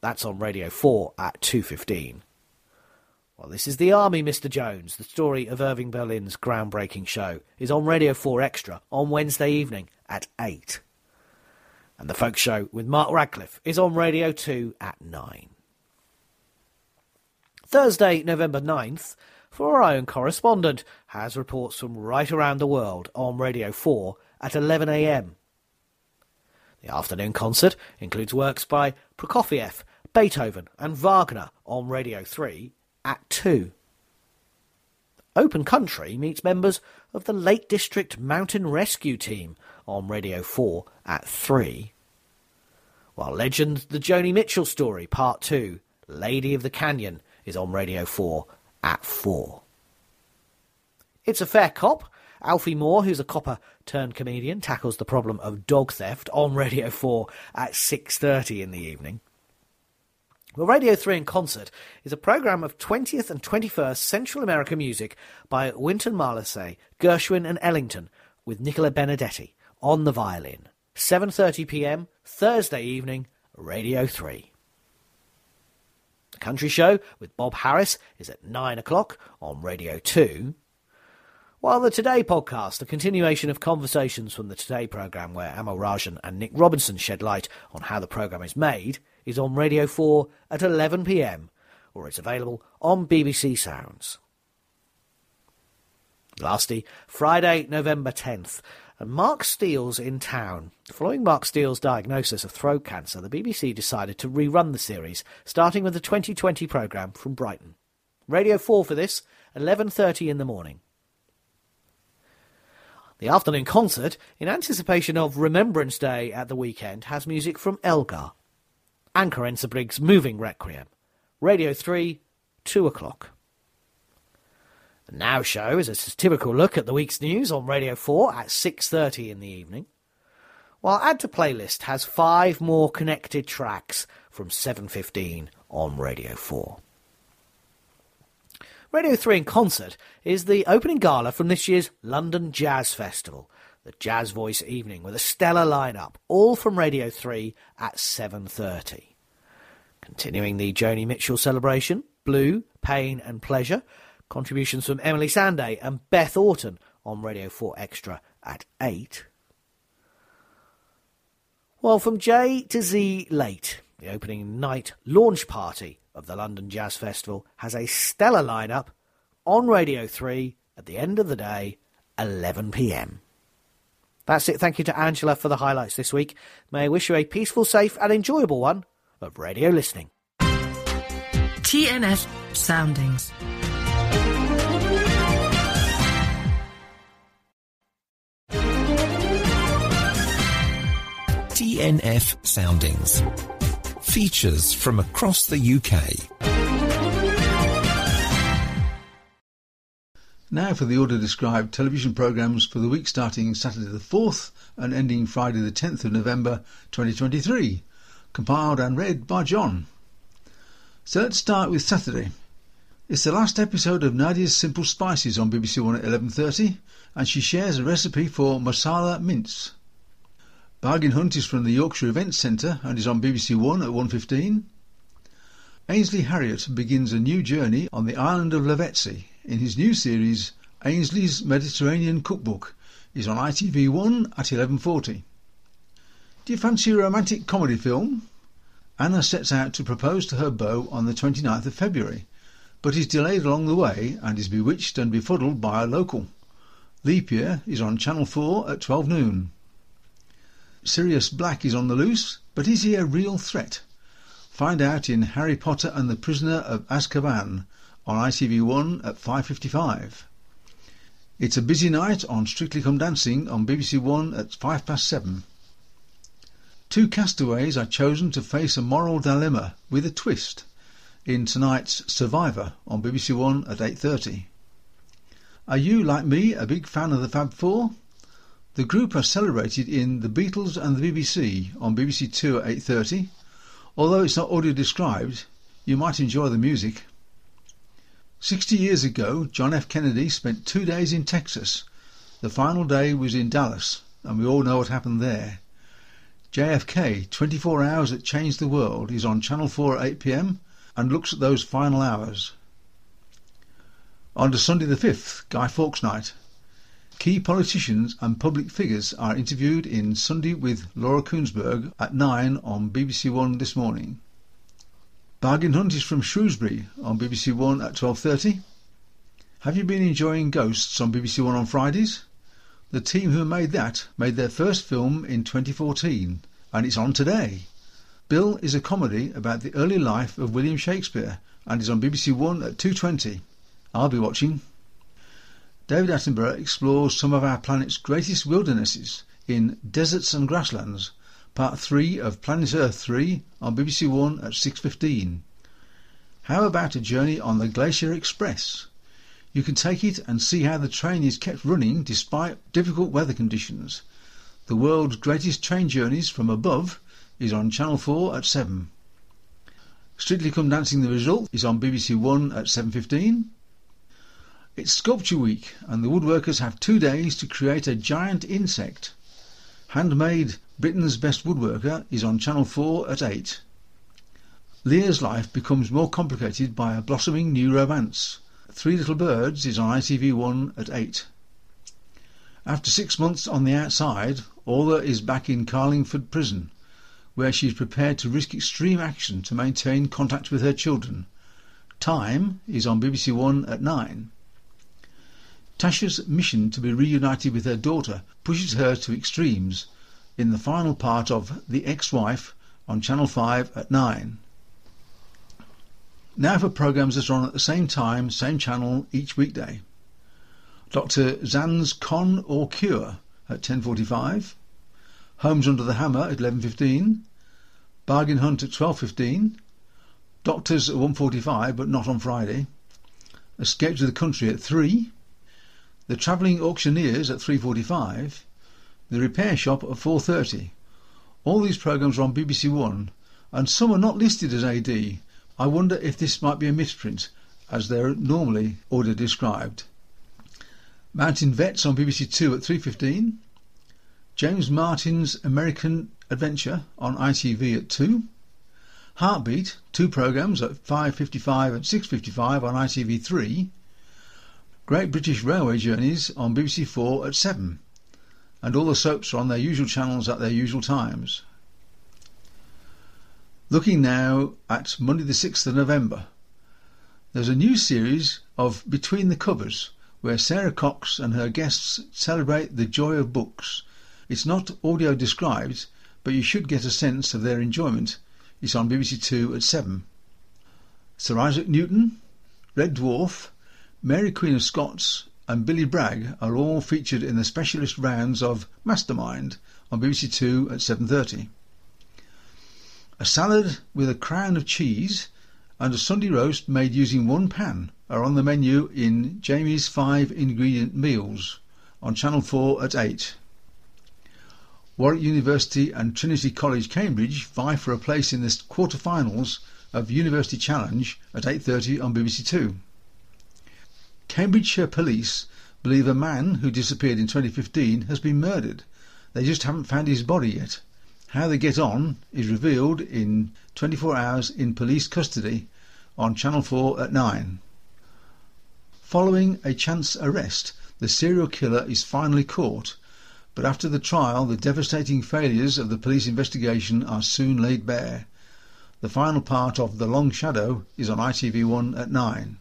That's on Radio 4 at 2.15. Well, this is The Army, Mr. Jones. The story of Irving Berlin's groundbreaking show is on Radio 4 Extra on Wednesday evening at 8. And the Folk Show with Mark Radcliffe is on Radio 2 at 9. Thursday, November 9th, for our own correspondent, has reports from right around the world on Radio 4 at 11am. The afternoon concert includes works by Prokofiev, Beethoven and Wagner on Radio 3 at 2. Open Country meets members of the Lake District Mountain Rescue Team on Radio 4 at 3. While Legend, the Joni Mitchell story, Part 2, Lady of the Canyon, is on Radio 4 at 4. It's a fair cop. Alfie Moore, who's a copper turned comedian, tackles the problem of dog theft on Radio 4 at 6.30 in the evening. Well, Radio 3 in Concert is a programme of 20th and 21st Central American music by Wynton Marsalis, Gershwin and Ellington, with Nicola Benedetti on the violin. 7.30pm, Thursday evening, Radio 3. The Country Show with Bob Harris is at 9 o'clock on Radio 2. While the Today podcast, a continuation of conversations from the Today programme where Amol Rajan and Nick Robinson shed light on how the programme is made, is on Radio 4 at 11pm, or it's available on BBC Sounds. Lastly, Friday, November 10th, and uh, Mark Steel's in town. Following Mark Steel's diagnosis of throat cancer, the BBC decided to rerun the series, starting with the 2020 programme from Brighton. Radio 4 for this, 11.30 in the morning. The afternoon concert, in anticipation of Remembrance Day at the weekend, has music from Elgar. Anchor Enterbrig's Moving Requiem. Radio 3, 2 o'clock. The Now Show is a satirical look at the week's news on Radio 4 at 6.30 in the evening, while Add to Playlist has five more connected tracks from 7.15 on Radio 4. Radio 3 in Concert is the opening gala from this year's London Jazz Festival. The Jazz Voice Evening with a stellar lineup, all from Radio 3 at 7.30. Continuing the Joni Mitchell celebration, Blue, Pain and Pleasure, contributions from Emily Sandé and Beth Orton on Radio 4 Extra at 8. While from J to Z late, the opening night launch party of the London Jazz Festival has a stellar lineup on Radio 3 at the end of the day, 11pm. That's it. Thank you to Angela for the highlights this week. May I wish you a peaceful, safe, and enjoyable one of radio listening. TNS Soundings. TNF Soundings. Features from across the UK. Now for the order described television programmes for the week starting Saturday the 4th and ending Friday the 10th of November 2023, compiled and read by John. So let's start with Saturday. It's the last episode of Nadia's Simple Spices on BBC One at 11.30 and she shares a recipe for masala mince. Bargain Hunt is from the Yorkshire Events Centre and is on BBC One at 1.15. Ainsley Harriott begins a new journey on the island of Lavezzi in his new series Ainsley's Mediterranean Cookbook is on ITV1 at 11.40. Do you fancy a romantic comedy film? Anna sets out to propose to her beau on the 29th of February, but is delayed along the way and is bewitched and befuddled by a local. Leap Year is on Channel 4 at 12 noon. Sirius Black is on the loose, but is he a real threat? Find out in Harry Potter and the Prisoner of Azkaban on ITV1 at 5.55. It's a busy night on Strictly Come Dancing on BBC One at 5 past 7. Two castaways are chosen to face a moral dilemma with a twist in tonight's Survivor on BBC One at 8.30. Are you, like me, a big fan of the Fab Four? The group are celebrated in The Beatles and the BBC on BBC Two at 8.30. Although it's not audio described, you might enjoy the music. Sixty years ago, John F. Kennedy spent two days in Texas. The final day was in Dallas, and we all know what happened there. JFK, 24 Hours That Changed the World, is on Channel 4 at 8pm and looks at those final hours. On to Sunday the 5th, Guy Fawkes Night. Key politicians and public figures are interviewed in Sunday with Laura Kuenssberg at 9 on BBC One this morning. Bargain Hunt is from Shrewsbury on BBC One at 12.30. Have you been enjoying Ghosts on BBC One on Fridays? The team who made that made their first film in 2014 and it's on today. Bill is a comedy about the early life of William Shakespeare and is on BBC One at 2.20. I'll be watching. David Attenborough explores some of our planet's greatest wildernesses in Deserts and Grasslands part 3 of Planet Earth 3 on BBC One at 6.15. How about a journey on the Glacier Express? You can take it and see how the train is kept running despite difficult weather conditions. The world's greatest train journeys from above is on Channel 4 at 7. Strictly Come Dancing the Result is on BBC One at 7.15. It's Sculpture Week and the woodworkers have two days to create a giant insect. Handmade Britain's Best Woodworker is on Channel 4 at 8. Leah's life becomes more complicated by a blossoming new romance. Three Little Birds is on ITV1 at 8. After six months on the outside, Orla is back in Carlingford Prison, where she is prepared to risk extreme action to maintain contact with her children. Time is on BBC One at 9. Tasha's mission to be reunited with her daughter pushes her to extremes in the final part of The Ex-Wife on Channel 5 at 9. Now for programmes that are on at the same time, same channel each weekday. Dr. Xand's Con or Cure at 10.45, Homes Under the Hammer at 11.15, Bargain Hunt at 12.15, Doctors at 1.45 but not on Friday, Escape to the Country at 3, The Travelling Auctioneers at 3.45, the Repair Shop at 4.30. All these programmes are on BBC One and some are not listed as AD. I wonder if this might be a misprint as they're normally order described. Mountain Vets on BBC Two at 3.15. James Martin's American Adventure on ITV at 2. Heartbeat, two programmes at 5.55 and 6.55 on ITV3. Great British Railway Journeys on BBC4 at 7. And all the soaps are on their usual channels at their usual times. Looking now at Monday the 6th of November. There's a new series of Between the Covers where Sara Cox and her guests celebrate the joy of books. It's not audio described, but you should get a sense of their enjoyment. It's on BBC Two at 7. Sir Isaac Newton, Red Dwarf, Mary Queen of Scots and Billy Bragg are all featured in the specialist rounds of Mastermind on BBC Two at 7.30. A salad with a crown of cheese and a Sunday roast made using one pan are on the menu in Jamie's five ingredient meals on Channel 4 at 8. Warwick University and Trinity College Cambridge vie for a place in the quarter-finals of University Challenge at 8.30 on BBC Two. Cambridgeshire Police believe a man who disappeared in 2015 has been murdered. They just haven't found his body yet. How they get on is revealed in 24 Hours in Police Custody on Channel 4 at 9. Following a chance arrest, the serial killer is finally caught, but after the trial, the devastating failures of the police investigation are soon laid bare. The final part of The Long Shadow is on ITV1 at 9.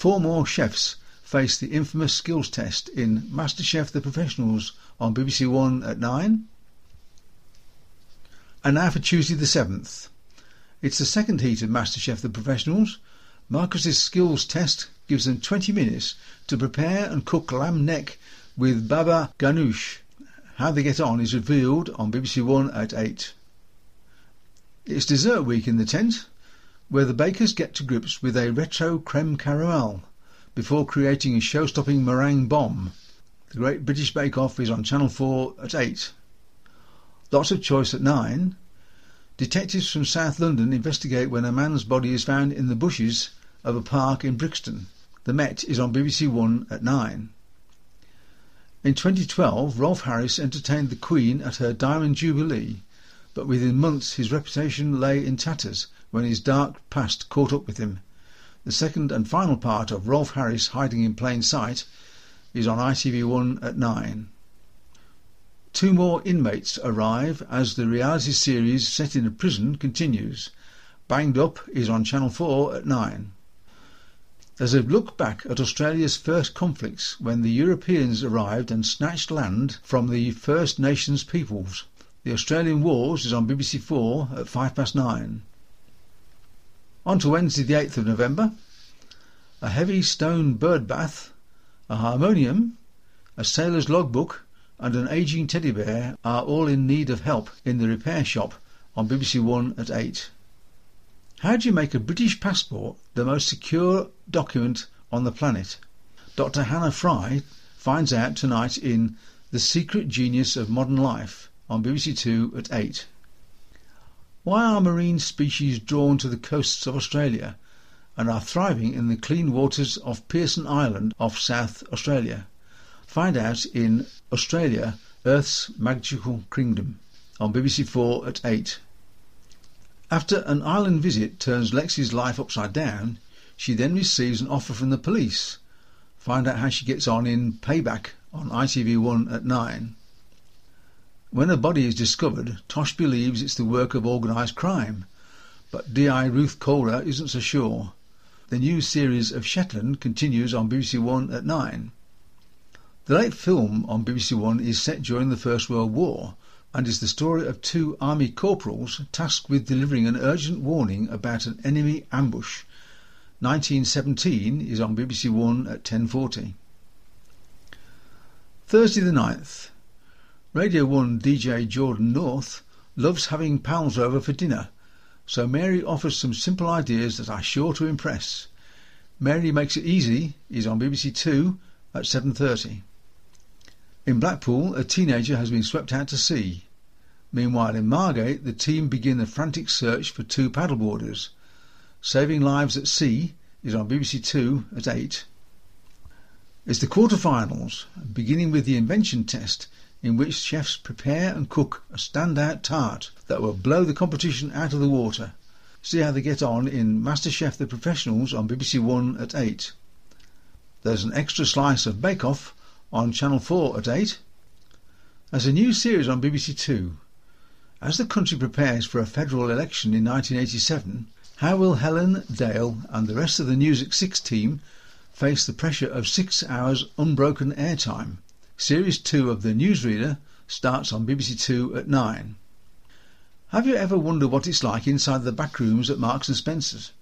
Four more chefs face the infamous skills test in MasterChef The Professionals on BBC One at 9. And now for Tuesday the 7th. It's the second heat of MasterChef The Professionals. Marcus's skills test gives them 20 minutes to prepare and cook lamb neck with baba ganoush. How they get on is revealed on BBC One at 8. It's dessert week in the tent, where the bakers get to grips with a retro creme caramel before creating a show-stopping meringue bomb. The Great British Bake Off is on Channel 4 at 8. Lots of choice at 9. Detectives from South London investigate when a man's body is found in the bushes of a park in Brixton. The Met is on BBC One at 9. In 2012, Rolf Harris entertained the Queen at her Diamond Jubilee, but within months his reputation lay in tatters when his dark past caught up with him. The second and final part of Rolf Harris Hiding in Plain Sight is on ITV1 at 9. Two more inmates arrive as the reality series set in a prison continues. Banged Up is on Channel 4 at 9. There's a look back at Australia's first conflicts when the Europeans arrived and snatched land from the First Nations peoples. The Australian Wars is on BBC 4 at 5 past 9. On to Wednesday the 8th of November. A heavy stone bird bath, a harmonium, a sailor's logbook and an ageing teddy bear are all in need of help in the repair shop on BBC One at 8. How do you make a British passport the most secure document on the planet? Dr. Hannah Fry finds out tonight in The Secret Genius of Modern Life on BBC Two at 8. Why are marine species drawn to the coasts of Australia and are thriving in the clean waters of Pearson Island off South Australia? Find out in Australia, Earth's Magical Kingdom on BBC Four at 8. After an island visit turns Lexi's life upside down, she then receives an offer from the police. Find out how she gets on in Payback on ITV1 at 9. When a body is discovered, Tosh believes it's the work of organised crime, but DI Ruth Calder isn't so sure. The new series of Shetland continues on BBC One at 9. The late film on BBC One is set during the First World War and is the story of two army corporals tasked with delivering an urgent warning about an enemy ambush. 1917 is on BBC One at 10:40. Thursday the 9th. Radio 1 DJ Jordan North loves having pals over for dinner, so Mary offers some simple ideas that are sure to impress. Mary Makes It Easy is on BBC Two at 7.30. In Blackpool, a teenager has been swept out to sea. Meanwhile, in Margate, the team begin the frantic search for two paddleboarders. Saving Lives at Sea is on BBC Two at 8. It's the quarter-finals, beginning with the invention test in which chefs prepare and cook a standout tart that will blow the competition out of the water. See how they get on in MasterChef The Professionals on BBC One at 8. There's an extra slice of Bake Off on Channel 4 at 8. There's a new series on BBC Two. As the country prepares for a federal election in 1987, how will Helen, Dale and the rest of the News at 6 team face the pressure of six hours unbroken airtime? Series 2 of The Newsreader starts on BBC Two at 9. Have you ever wondered what it's like inside the back rooms at Marks and Spencer's?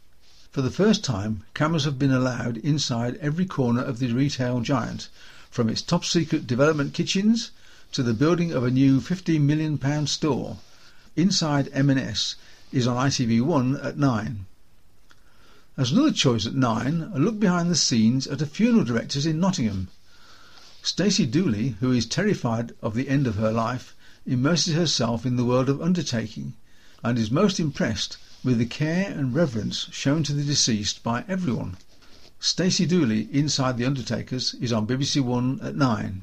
For the first time, cameras have been allowed inside every corner of the retail giant, from its top secret development kitchens to the building of a new £15 million store. Inside M&S is on ITV1 at 9. As another choice at 9, a look behind the scenes at a funeral director's in Nottingham. Stacey Dooley, who is terrified of the end of her life, immerses herself in the world of undertaking and is most impressed with the care and reverence shown to the deceased by everyone. Stacey Dooley, Inside the Undertakers, is on BBC One at 9.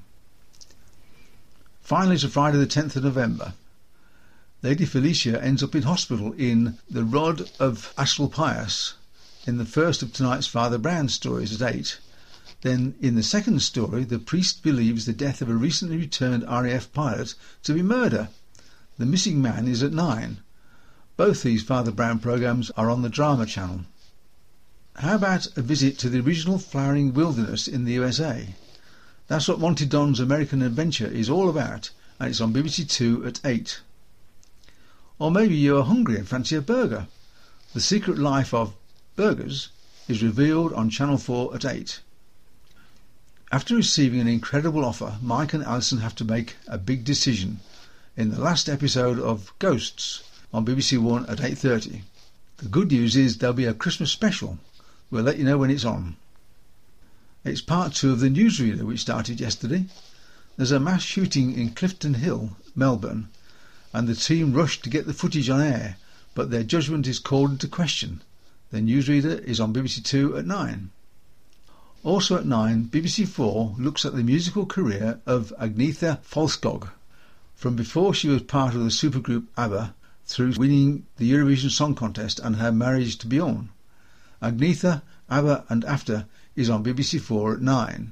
Finally to Friday the 10th of November. Lady Felicia ends up in hospital in The Rod of Asclepius in the first of tonight's Father Brown stories at 8. Then, in the second story, the priest believes the death of a recently returned RAF pilot to be murder. The missing man is at 9. Both these Father Brown programmes are on the Drama Channel. How about a visit to the original flowering wilderness in the USA? That's what Monty Don's American Adventure is all about, and it's on BBC Two at 8. Or maybe you are hungry and fancy a burger. The Secret Life of Burgers is revealed on Channel 4 at 8. After receiving an incredible offer, Mike and Alison have to make a big decision in the last episode of Ghosts on BBC One at 8.30. The good news is there'll be a Christmas special. We'll let you know when it's on. It's part two of the newsreader which started yesterday. There's a mass shooting in Clifton Hill, Melbourne, and the team rushed to get the footage on air, but their judgment is called into question. The newsreader is on BBC Two at 9. Also at 9, BBC 4 looks at the musical career of Agnetha Fältskog, from before she was part of the supergroup ABBA through winning the Eurovision Song Contest and her marriage to Bjorn. Agnetha, ABBA and After is on BBC 4 at 9.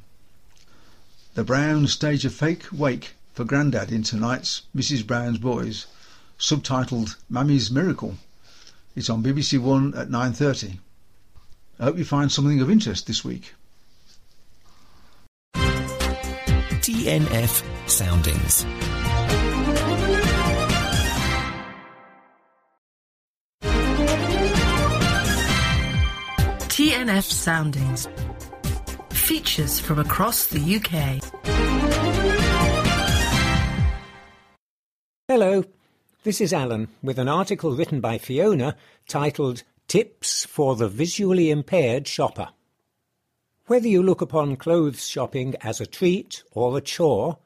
The Browns stage a fake wake for Grandad in tonight's Mrs Brown's Boys, subtitled Mammy's Miracle. It's on BBC 1 at 9.30. I hope you find something of interest this week. TNF Soundings. TNF Soundings. Features from across the UK. Hello, this is Alan with an article written by Fiona titled Tips for the Visually Impaired Shopper. Whether you look upon clothes shopping as a treat or a chore,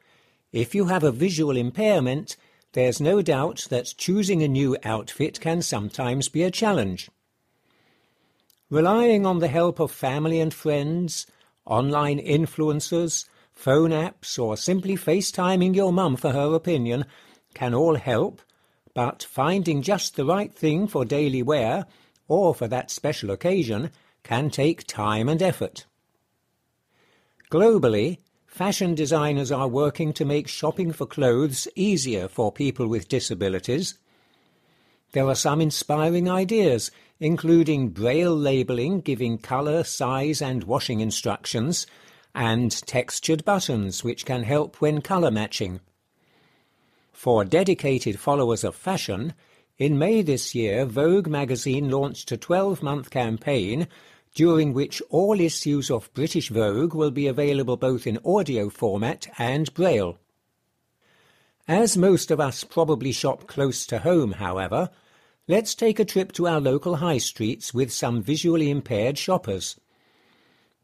if you have a visual impairment, there's no doubt that choosing a new outfit can sometimes be a challenge. Relying on the help of family and friends, online influencers, phone apps, or simply FaceTiming your mum for her opinion can all help, but finding just the right thing for daily wear, or for that special occasion, can take time and effort. Globally, fashion designers are working to make shopping for clothes easier for people with disabilities. There are some inspiring ideas, including braille labelling giving colour, size and washing instructions, and textured buttons which can help when colour matching. For dedicated followers of fashion, in May this year Vogue magazine launched a 12-month campaign during which all issues of British Vogue will be available both in audio format and braille. As most of us probably shop close to home, however, let's take a trip to our local high streets with some visually impaired shoppers.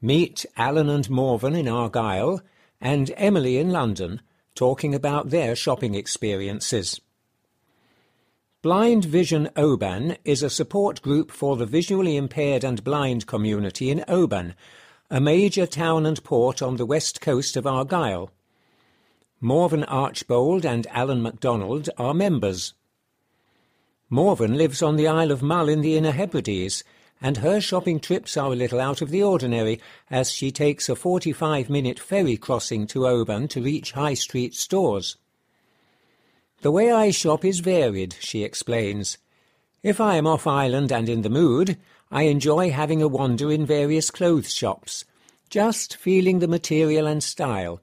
Meet Alan and Morven in Argyll and Emily in London, talking about their shopping experiences. Blind Vision Oban is a support group for the visually impaired and blind community in Oban, a major town and port on the west coast of Argyll. Morven Archbold and Alan MacDonald are members. Morven lives on the Isle of Mull in the Inner Hebrides, and her shopping trips are a little out of the ordinary, as she takes a 45-minute ferry crossing to Oban to reach high street stores. The way I shop is varied, she explains. If I am off island and in the mood, I enjoy having a wander in various clothes shops, just feeling the material and style.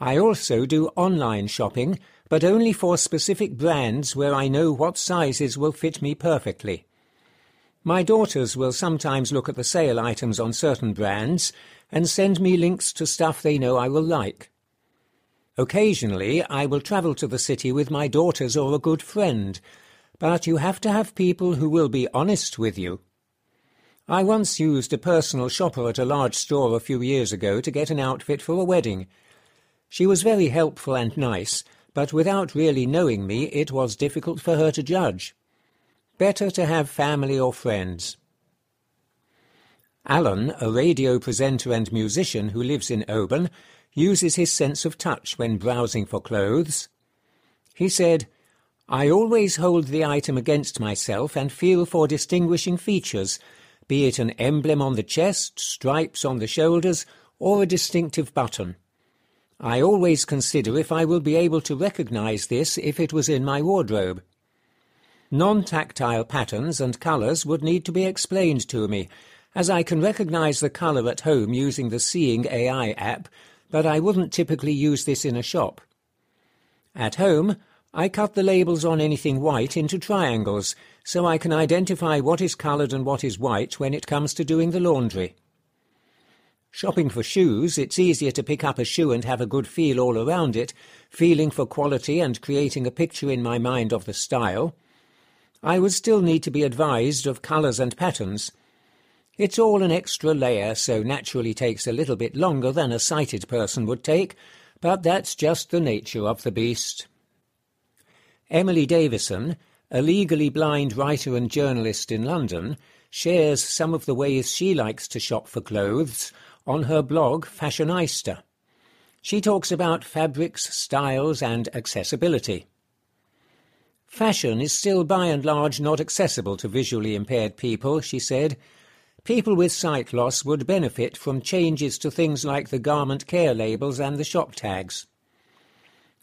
I also do online shopping, but only for specific brands where I know what sizes will fit me perfectly. My daughters will sometimes look at the sale items on certain brands and send me links to stuff they know I will like. Occasionally, I will travel to the city with my daughters or a good friend, but you have to have people who will be honest with you. I once used a personal shopper at a large store a few years ago to get an outfit for a wedding. She was very helpful and nice, but without really knowing me, it was difficult for her to judge. Better to have family or friends. Alan, a radio presenter and musician who lives in Oban, uses his sense of touch when browsing for clothes. He said, I always hold the item against myself and feel for distinguishing features, be it an emblem on the chest, stripes on the shoulders, or a distinctive button. I always consider if I will be able to recognize this if it was in my wardrobe. Non-tactile patterns and colours would need to be explained to me, as I can recognize the colour at home using the Seeing AI app, but I wouldn't typically use this in a shop. At home, I cut the labels on anything white into triangles, so I can identify what is coloured and what is white when it comes to doing the laundry. Shopping for shoes, it's easier to pick up a shoe and have a good feel all around it, feeling for quality and creating a picture in my mind of the style. I would still need to be advised of colours and patterns. It's all an extra layer, so naturally takes a little bit longer than a sighted person would take, but that's just the nature of the beast. Emily Davison, a legally blind writer and journalist in London, shares some of the ways she likes to shop for clothes on her blog Fashioneyesta. She talks about fabrics, styles, and accessibility. Fashion is still by and large not accessible to visually impaired people, she said. People with sight loss would benefit from changes to things like the garment care labels and the shop tags.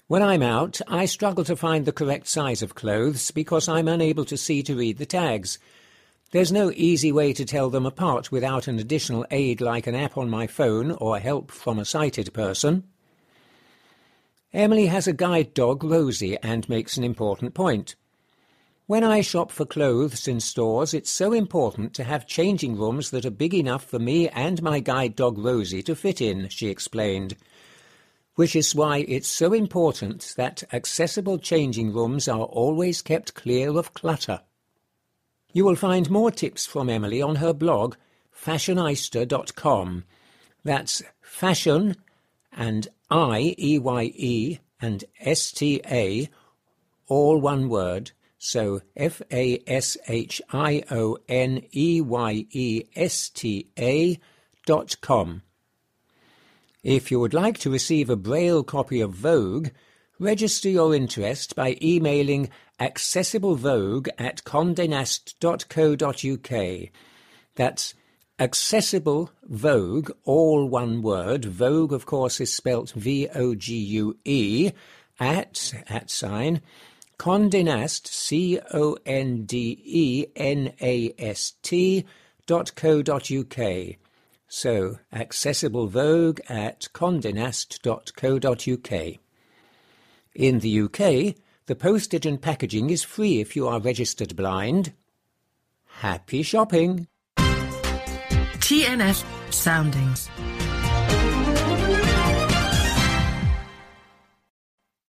When I'm out, I struggle to find the correct size of clothes because I'm unable to see to read the tags, there's no easy way to tell them apart without an additional aid like an app on my phone or help from a sighted person. Emily has a guide dog, Rosie, and makes an important point. When I shop for clothes in stores, it's so important to have changing rooms that are big enough for me and my guide dog Rosie to fit in, she explained. Which is why it's so important that accessible changing rooms are always kept clear of clutter. You will find more tips from Emily on her blog, fashioneyesta.com. That's fashion and I, E-Y-E, and S-T-A, all one word, so F-A-S-H-I-O-N-E-Y-E-S-T-A dot com. If you would like to receive a Braille copy of Vogue, register your interest by emailing accessiblevogue at condenast.co.uk. That's accessible Vogue, all one word. Vogue, of course, is spelt V-O-G-U-E, at, at sign, Condenast, C-O-N-D-E-N-A-S-T, dot co dot uk. So, accessible Vogue at condenast.co.uk. In the UK, the postage and packaging is free if you are registered blind. Happy shopping! TNF Soundings.